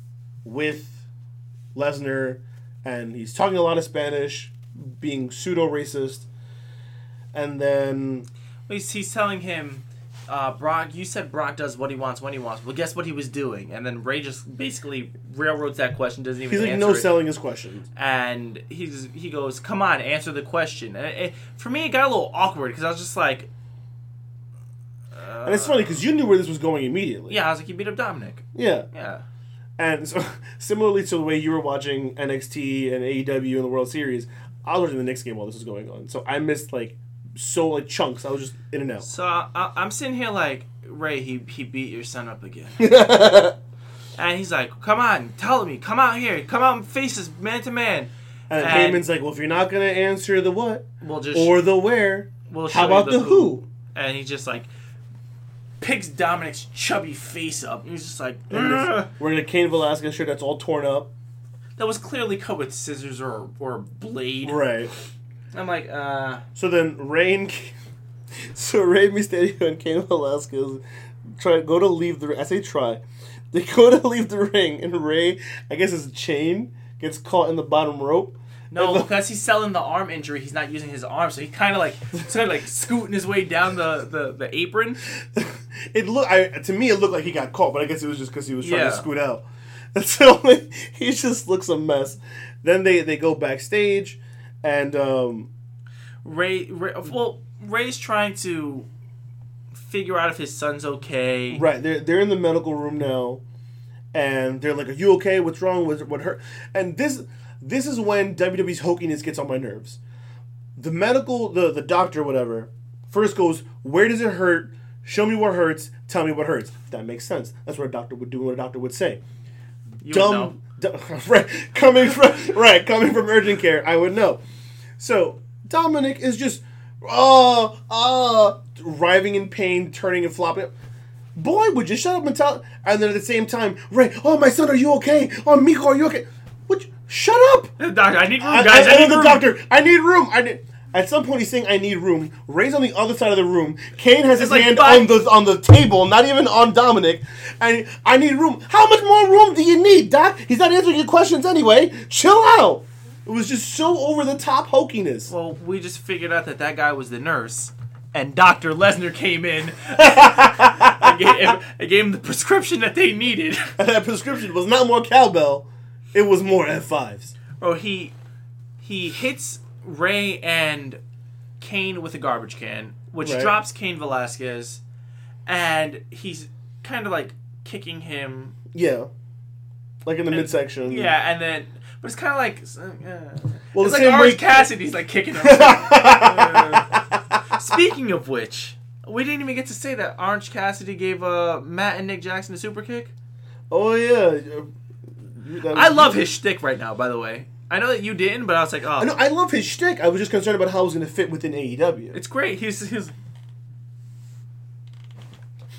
with Lesnar, and he's talking a lot of Spanish, being pseudo racist, and then He's, he's telling him, uh, Brock, you said Brock does what he wants when he wants. Well, guess what he was doing? And then Rey just basically railroads that question, doesn't even he's like no it. selling his questions. and he's he goes, "Come on, answer the question." And it, for me, it got a little awkward because I was just like, And it's funny because you knew where this was going immediately. "Yeah," I was like, "You beat up Dominik." Yeah. Yeah, And so, [LAUGHS] similarly to the way you were watching NXT and AEW in the World Series, I was watching the Knicks game while this was going on. So I missed like so like chunks. I was just in and out. so I, I, I'm sitting here like, Rey, he he beat your son up again, [LAUGHS] and he's like, "Come on, tell me, come out here, come out and face us man to man." And And- Heyman's like, well, if you're not gonna answer the what We'll just or the where, we'll how about the who? And he just like picks Dominik's chubby face up. And he's just like, And "Ugh." this- we're in a Cain Velasquez shirt that's all torn up. that was clearly cut with scissors or or a blade. Right. I'm like, uh, So then Rey [LAUGHS] so Rey Mysterio [LAUGHS] and Cain Velasquez try go to leave the. I say try. [LAUGHS] They go to leave the ring, and Rey, I guess his chain gets caught in the bottom rope. no, the- because he's selling the arm injury. He's not using his arm, so he kind of like sort of like scooting his way down the the, the apron. it look I to me it looked like he got caught, but I guess it was just because he was trying Yeah. to scoot out. The only. He just looks a mess. Then they they go backstage, and um, Rey, Rey, well, Rey's trying to figure out if his son's okay. right they're they're in the medical room now, and they're like, "Are you okay? What's wrong? What what hurt?" And this this is when WWE's hokiness gets on my nerves. The medical the the doctor whatever first goes, "Where does it hurt?" Show me what hurts. Tell me what hurts. That makes sense. That's what a doctor would do. What a doctor would say. You would know. dumb, dumb [LAUGHS] right, coming from right coming from urgent care i would know so Dominik is just uh uh writhing in pain, turning and flopping. Boy, would you shut up and tell? And then at the same time, Rey, oh my son, are you okay? Oh Miko, are you okay? Would you, shut up? Doctor, I need room, I- guys. I, I, I, need the room. doctor. I need room. I need. At some point, he's saying, "I need room." Rey's on the other side of the room. Cain has his like hand on the on the table, not even on Dominik. And I need room. How much more room do you need, Doc? He's not answering your questions anyway. Chill out. It was just so over the top hokiness. Well, we just figured out that that guy was the nurse, and Doctor Lesnar came in [LAUGHS] I, gave, and gave him the prescription that they needed. And [LAUGHS] that prescription was not more cowbell; it was more F fives. Oh, he he hits Rey and Cain with a garbage can, which Right. drops Cain Velasquez, and he's kind of like kicking him. Yeah, like in the midsection. Yeah, and then but it's kind of like uh, Well, it's like Orange way- Cassidy's like kicking him. Uh, [LAUGHS] [LAUGHS] speaking of which, we didn't even get to say that Orange Cassidy gave uh, Matt and Nick Jackson a super kick. Oh yeah. I love his shtick right now. By the way, I know that you didn't, but I was like, oh, I know. I love his shtick. I was just concerned about how it was going to fit within AEW. it's great. He's he's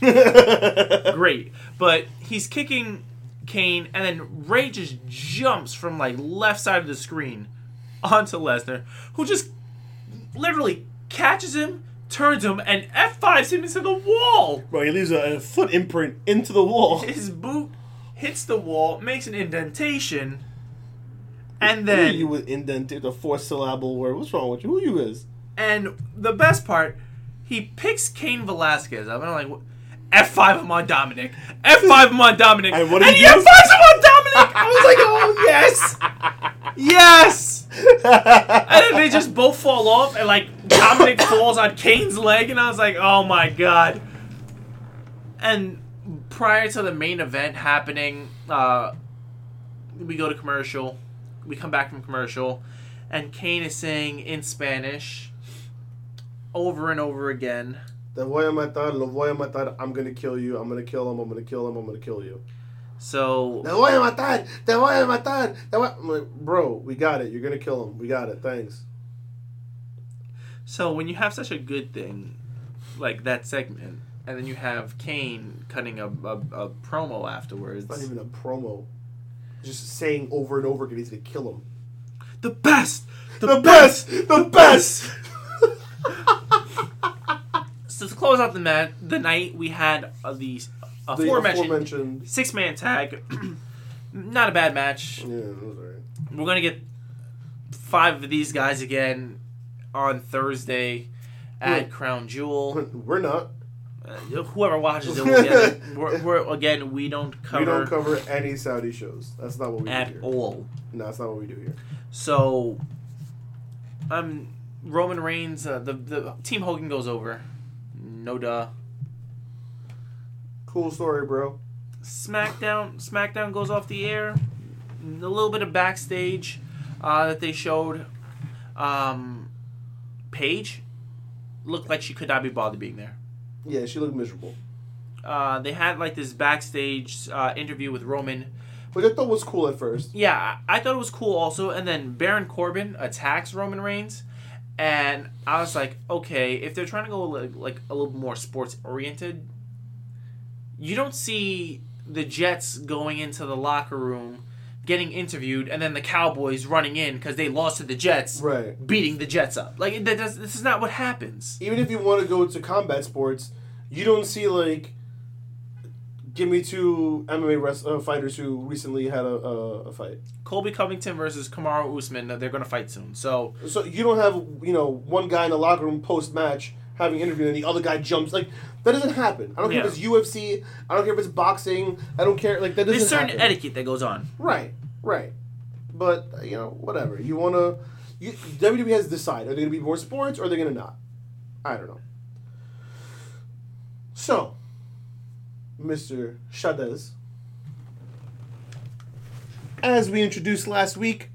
[LAUGHS] great. But he's kicking Cain, and then Rey just jumps from like left side of the screen onto Lesnar, who just literally catches him, turns him, and F5s him into the wall. Bro, he leaves a, a foot imprint into the wall. His boot hits the wall, makes an indentation, and then you with indented a four syllable word? What's wrong with you? Who you is? And the best part, he picks Cain Velasquez. I'm like, F5 him on Dominik. F5 him on Dominik. And what did he? F5s him on Dominik. I was like, oh, yes. Yes. And then they just both fall off, and like Dominik falls on Cain's leg, and I was like, oh my god. And prior to the main event happening, uh, we go to commercial. We come back from commercial, and Cain is saying in Spanish over and over again. Te voy a matar, lo voy a matar. I'm gonna kill you. I'm gonna kill him. I'm gonna kill him. I'm gonna kill you. So Te voy a matar. Te voy a matar. Te voy... I'm like, bro, we got it. You're gonna kill him. We got it. Thanks. So when you have such a good thing, like that segment, and then you have Cain cutting a, a, a promo afterwards, It's not even a promo. Just saying over and over again he's gonna kill him. the best, The best. The best. [LAUGHS] So to close out the mat, the night we had uh, the The aforementioned aforementioned. six man tag. [CLEARS THROAT] Not a bad match. Yeah, it was alright. We're gonna get five of these guys again on Thursday at. Crown Jewel. We're not. Uh, whoever watches it will get it. We're, we're, again, we don't cover, We don't cover any Saudi shows. That's not what we at do here. all. No, that's not what we do here. So, um, Roman Reigns, uh, the the Team Hogan goes over. No duh. Cool story, bro. SmackDown SmackDown goes off the air. A little bit of backstage uh, that they showed. Um, Paige looked like she could not be bothered being there. Yeah, she looked miserable. Uh, they had like this backstage uh, interview with Roman. Which I thought was cool at first. Yeah, I thought it was cool also. And then Baron Corbin attacks Roman Reigns, and I was like, okay, if they're trying to go like, like a little more sports oriented, you don't see the Jets going into the locker room, getting interviewed, and then the Cowboys running in because they lost to the Jets, Right. beating the Jets up. Like that does, this is not what happens. Even if you want to go to combat sports, you don't see like give me two MMA rest, uh, fighters who recently had a, a, a fight. Colby Covington versus Kamaru Usman. They're gonna fight soon. So So you don't have you know one guy in the locker room post match having an interview and the other guy jumps like that doesn't happen. I don't care if it's UFC. I don't care if it's boxing. I don't care like that doesn't there's certain happen. etiquette that goes on. Right, right. But you know, whatever. You wanna you, WWE has to decide: are they gonna be more sports or are they gonna not? I don't know. So, Mr. Shadez, as we introduced last week,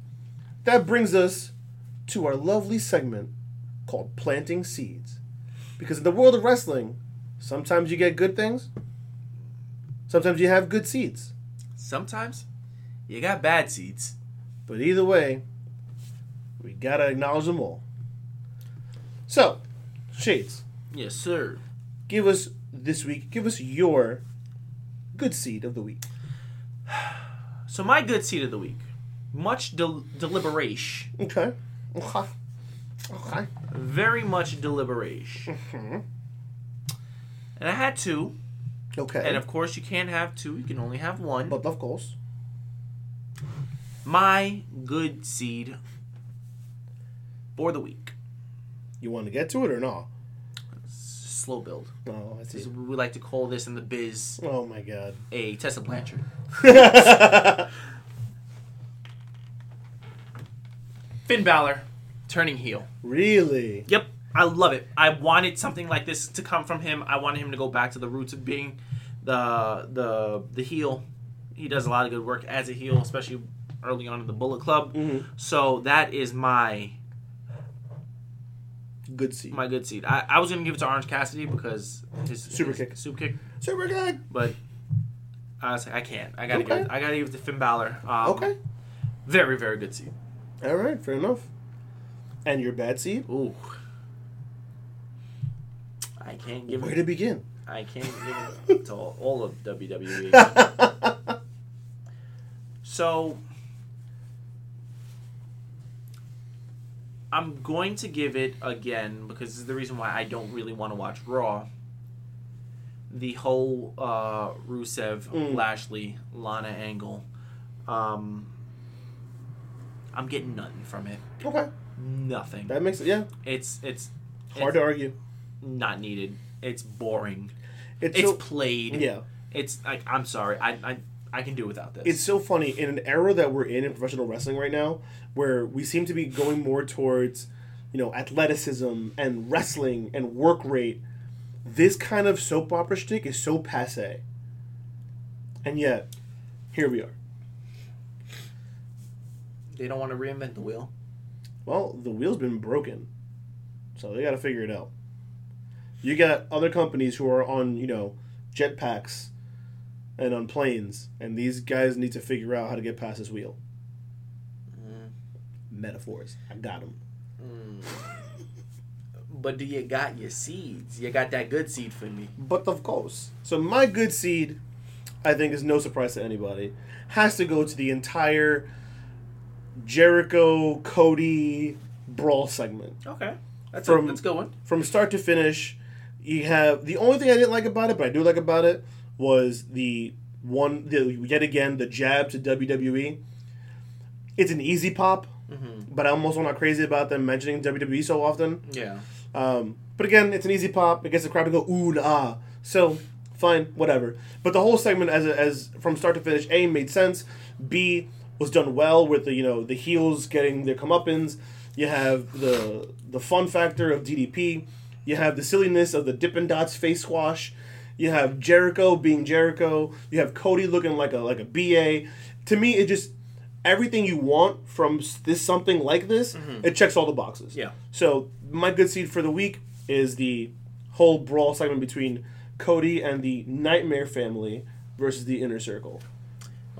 that brings us to our lovely segment called Planting Seeds. Because in the world of wrestling, sometimes you get good things, sometimes you have good seeds. Sometimes you got bad seeds. But either way, we gotta acknowledge them all. So, Shades, Yes, sir. give us this week, give us your good seed of the week. [SIGHS] So my good seed of the week, much del- deliberation, Okay. Okay. Okay. Very much deliberation, mm-hmm. and I had two, Okay. and of course you can't have two; you can only have one. but of course. my good seed for the week, You want to get to it or not? Slow build. Oh, I see. we like to call this in the biz Oh my god. a Tessa Blanchard. [LAUGHS] Finn Balor turning heel. really? Yep, I love it. I wanted something like this to come from him. I wanted him to go back to the roots of being the the the heel. He does a lot of good work as a heel, especially early on in the Bullet Club. Mhm. So that is my Good seed. my good seed. I, I was gonna give it to Orange Cassidy because his Super his kick. super kick, Super good. but I was like, I can't. I gotta give it. I gotta give it to Finn Balor. Um, Okay. Very very good seed. All right. Fair enough. And your bad seed? Ooh. I can't give Where it. to begin? I can't give it [LAUGHS] to all, all of WWE. [LAUGHS] so I'm going to give it again because this is the reason why I don't really want to watch Raw. The whole uh, Rusev, Mm. Lashley, Lana angle. Um, I'm getting nothing from it. okay. Nothing. That makes it. Yeah. It's it's Hard to argue. not needed. It's boring. It's, It's so, played. yeah. It's like I'm sorry. I I, I can do without this. It's so funny in an era that we're in in professional wrestling right now, where we seem to be going more towards, you know, athleticism and wrestling and work rate. This kind of soap opera shtick is so passe. And yet, here we are. they don't want to reinvent the wheel. Well, the wheel's been broken, so they got to figure it out. You got other companies who are on, you know, jetpacks and on planes, and these guys need to figure out how to get past this wheel. Mm. Metaphors. I got them. Mm. But do you got your seeds? You got that good seed for me. But of course. So my good seed, I think is no surprise to anybody, has to go to the entire Jericho Cody brawl segment. Okay, that's From- a, that's a good one. From start to finish, you have the only thing I didn't like about it, but I do like about it, was the one the yet again the jab to WWE. It's an easy pop, Mm-hmm. but I'm also not crazy about them mentioning WWE so often. Yeah. Um, but again, it's an easy pop. It gets the crowd to go ooh and ah. So fine, whatever. But the whole segment, as as from start to finish, a made sense. B was done well with the you know the heels getting their comeuppance. You have the the fun factor of DDP. You have the silliness of the Dippin' Dots face squash. You have Jericho being Jericho. You have Cody looking like a like a BA. To me, it just everything you want from this something like this. Mm-hmm. It checks all the boxes. Yeah. So my good seed for the week is the whole brawl segment between Cody and the Nightmare family versus the Inner Circle.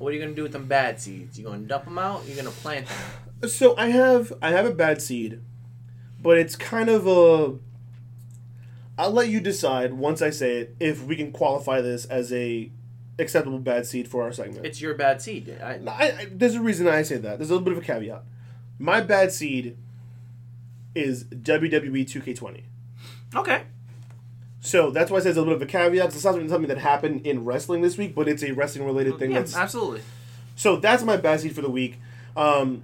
What are you gonna do with them bad seeds? You gonna dump them out? You gonna plant them? So I have I have a bad seed, but it's kind of a. I'll let you decide once I say it if we can qualify this as a acceptable bad seed for our segment. It's your bad seed. I, I, I, there's a reason I say that. There's a little bit of a caveat. My bad seed is WWE 2K20. okay. So that's why I say it's a little bit of a caveat. It's not something that happened in wrestling this week, but it's a wrestling related thing. Yeah, that's absolutely. so that's my bad seed for the week. Um,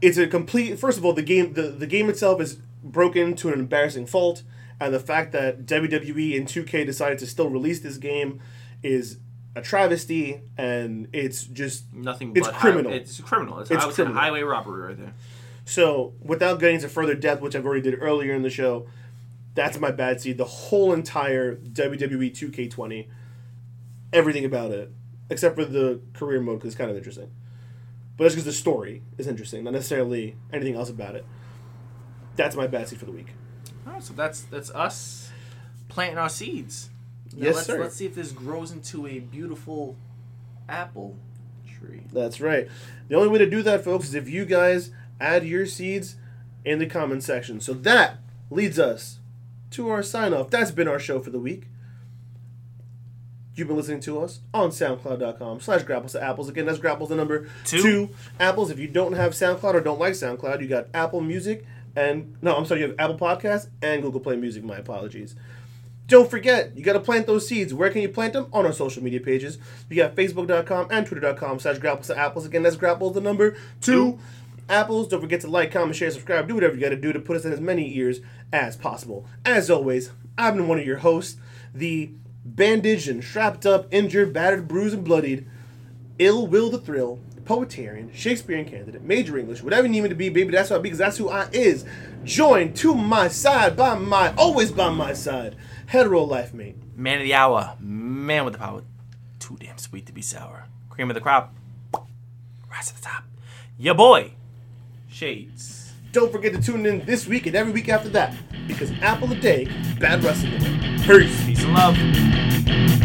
it's a complete. First of all, the game the, the game itself is broken to an embarrassing fault, and the fact that WWE and 2K decided to still release this game is a travesty, and it's just Nothing. It's but criminal. High, it's criminal. It's, It's I would say criminal. highway robbery right there. So, without getting into further depth, which I've already did earlier in the show, that's my bad seed. The whole entire WWE 2K20, everything about it, except for the career mode, because it's kind of interesting. But that's because the story is interesting, not necessarily anything else about it. That's my bad seed for the week. All right, so that's that's us planting our seeds. Now Yes, let's, sir. Let's see if this grows into a beautiful apple tree. That's right. The only way to do that, folks, is if you guys add your seeds in the comment section. So that leads us to our sign off. That's been our show for the week. You've been listening to us on SoundCloud.com slash Grapples to Apples. Again, that's Grapples the number Two. two. Apples. If you don't have SoundCloud or don't like SoundCloud, you got Apple Music and no, I'm sorry, you have Apple Podcasts and Google Play Music. My apologies. Don't forget, you got to plant those seeds. Where can you plant them? On our social media pages. You got Facebook.com and Twitter.com slash Grapples to Apples. Again, that's Grapples the number two. Apples. Don't forget to like, comment, share, subscribe. Do whatever you got to do to put us in as many ears as possible. As always, I've been one of your hosts, the bandaged and strapped up, injured, battered, bruised, and bloodied, ill will the thrill, poetarian, Shakespearean candidate, major English, whatever you need me to be, baby, that's who I be, because that's who I is. Joined to my side, by my, always by my side, hetero life mate. Man of the hour, man with the power. Too damn sweet to be sour. Cream of the crop. Rise to the top. Your boy, Shades. Don't forget to tune in this week and every week after that, because Apple a Day, Bad Wrestling. Peace. Peace and love.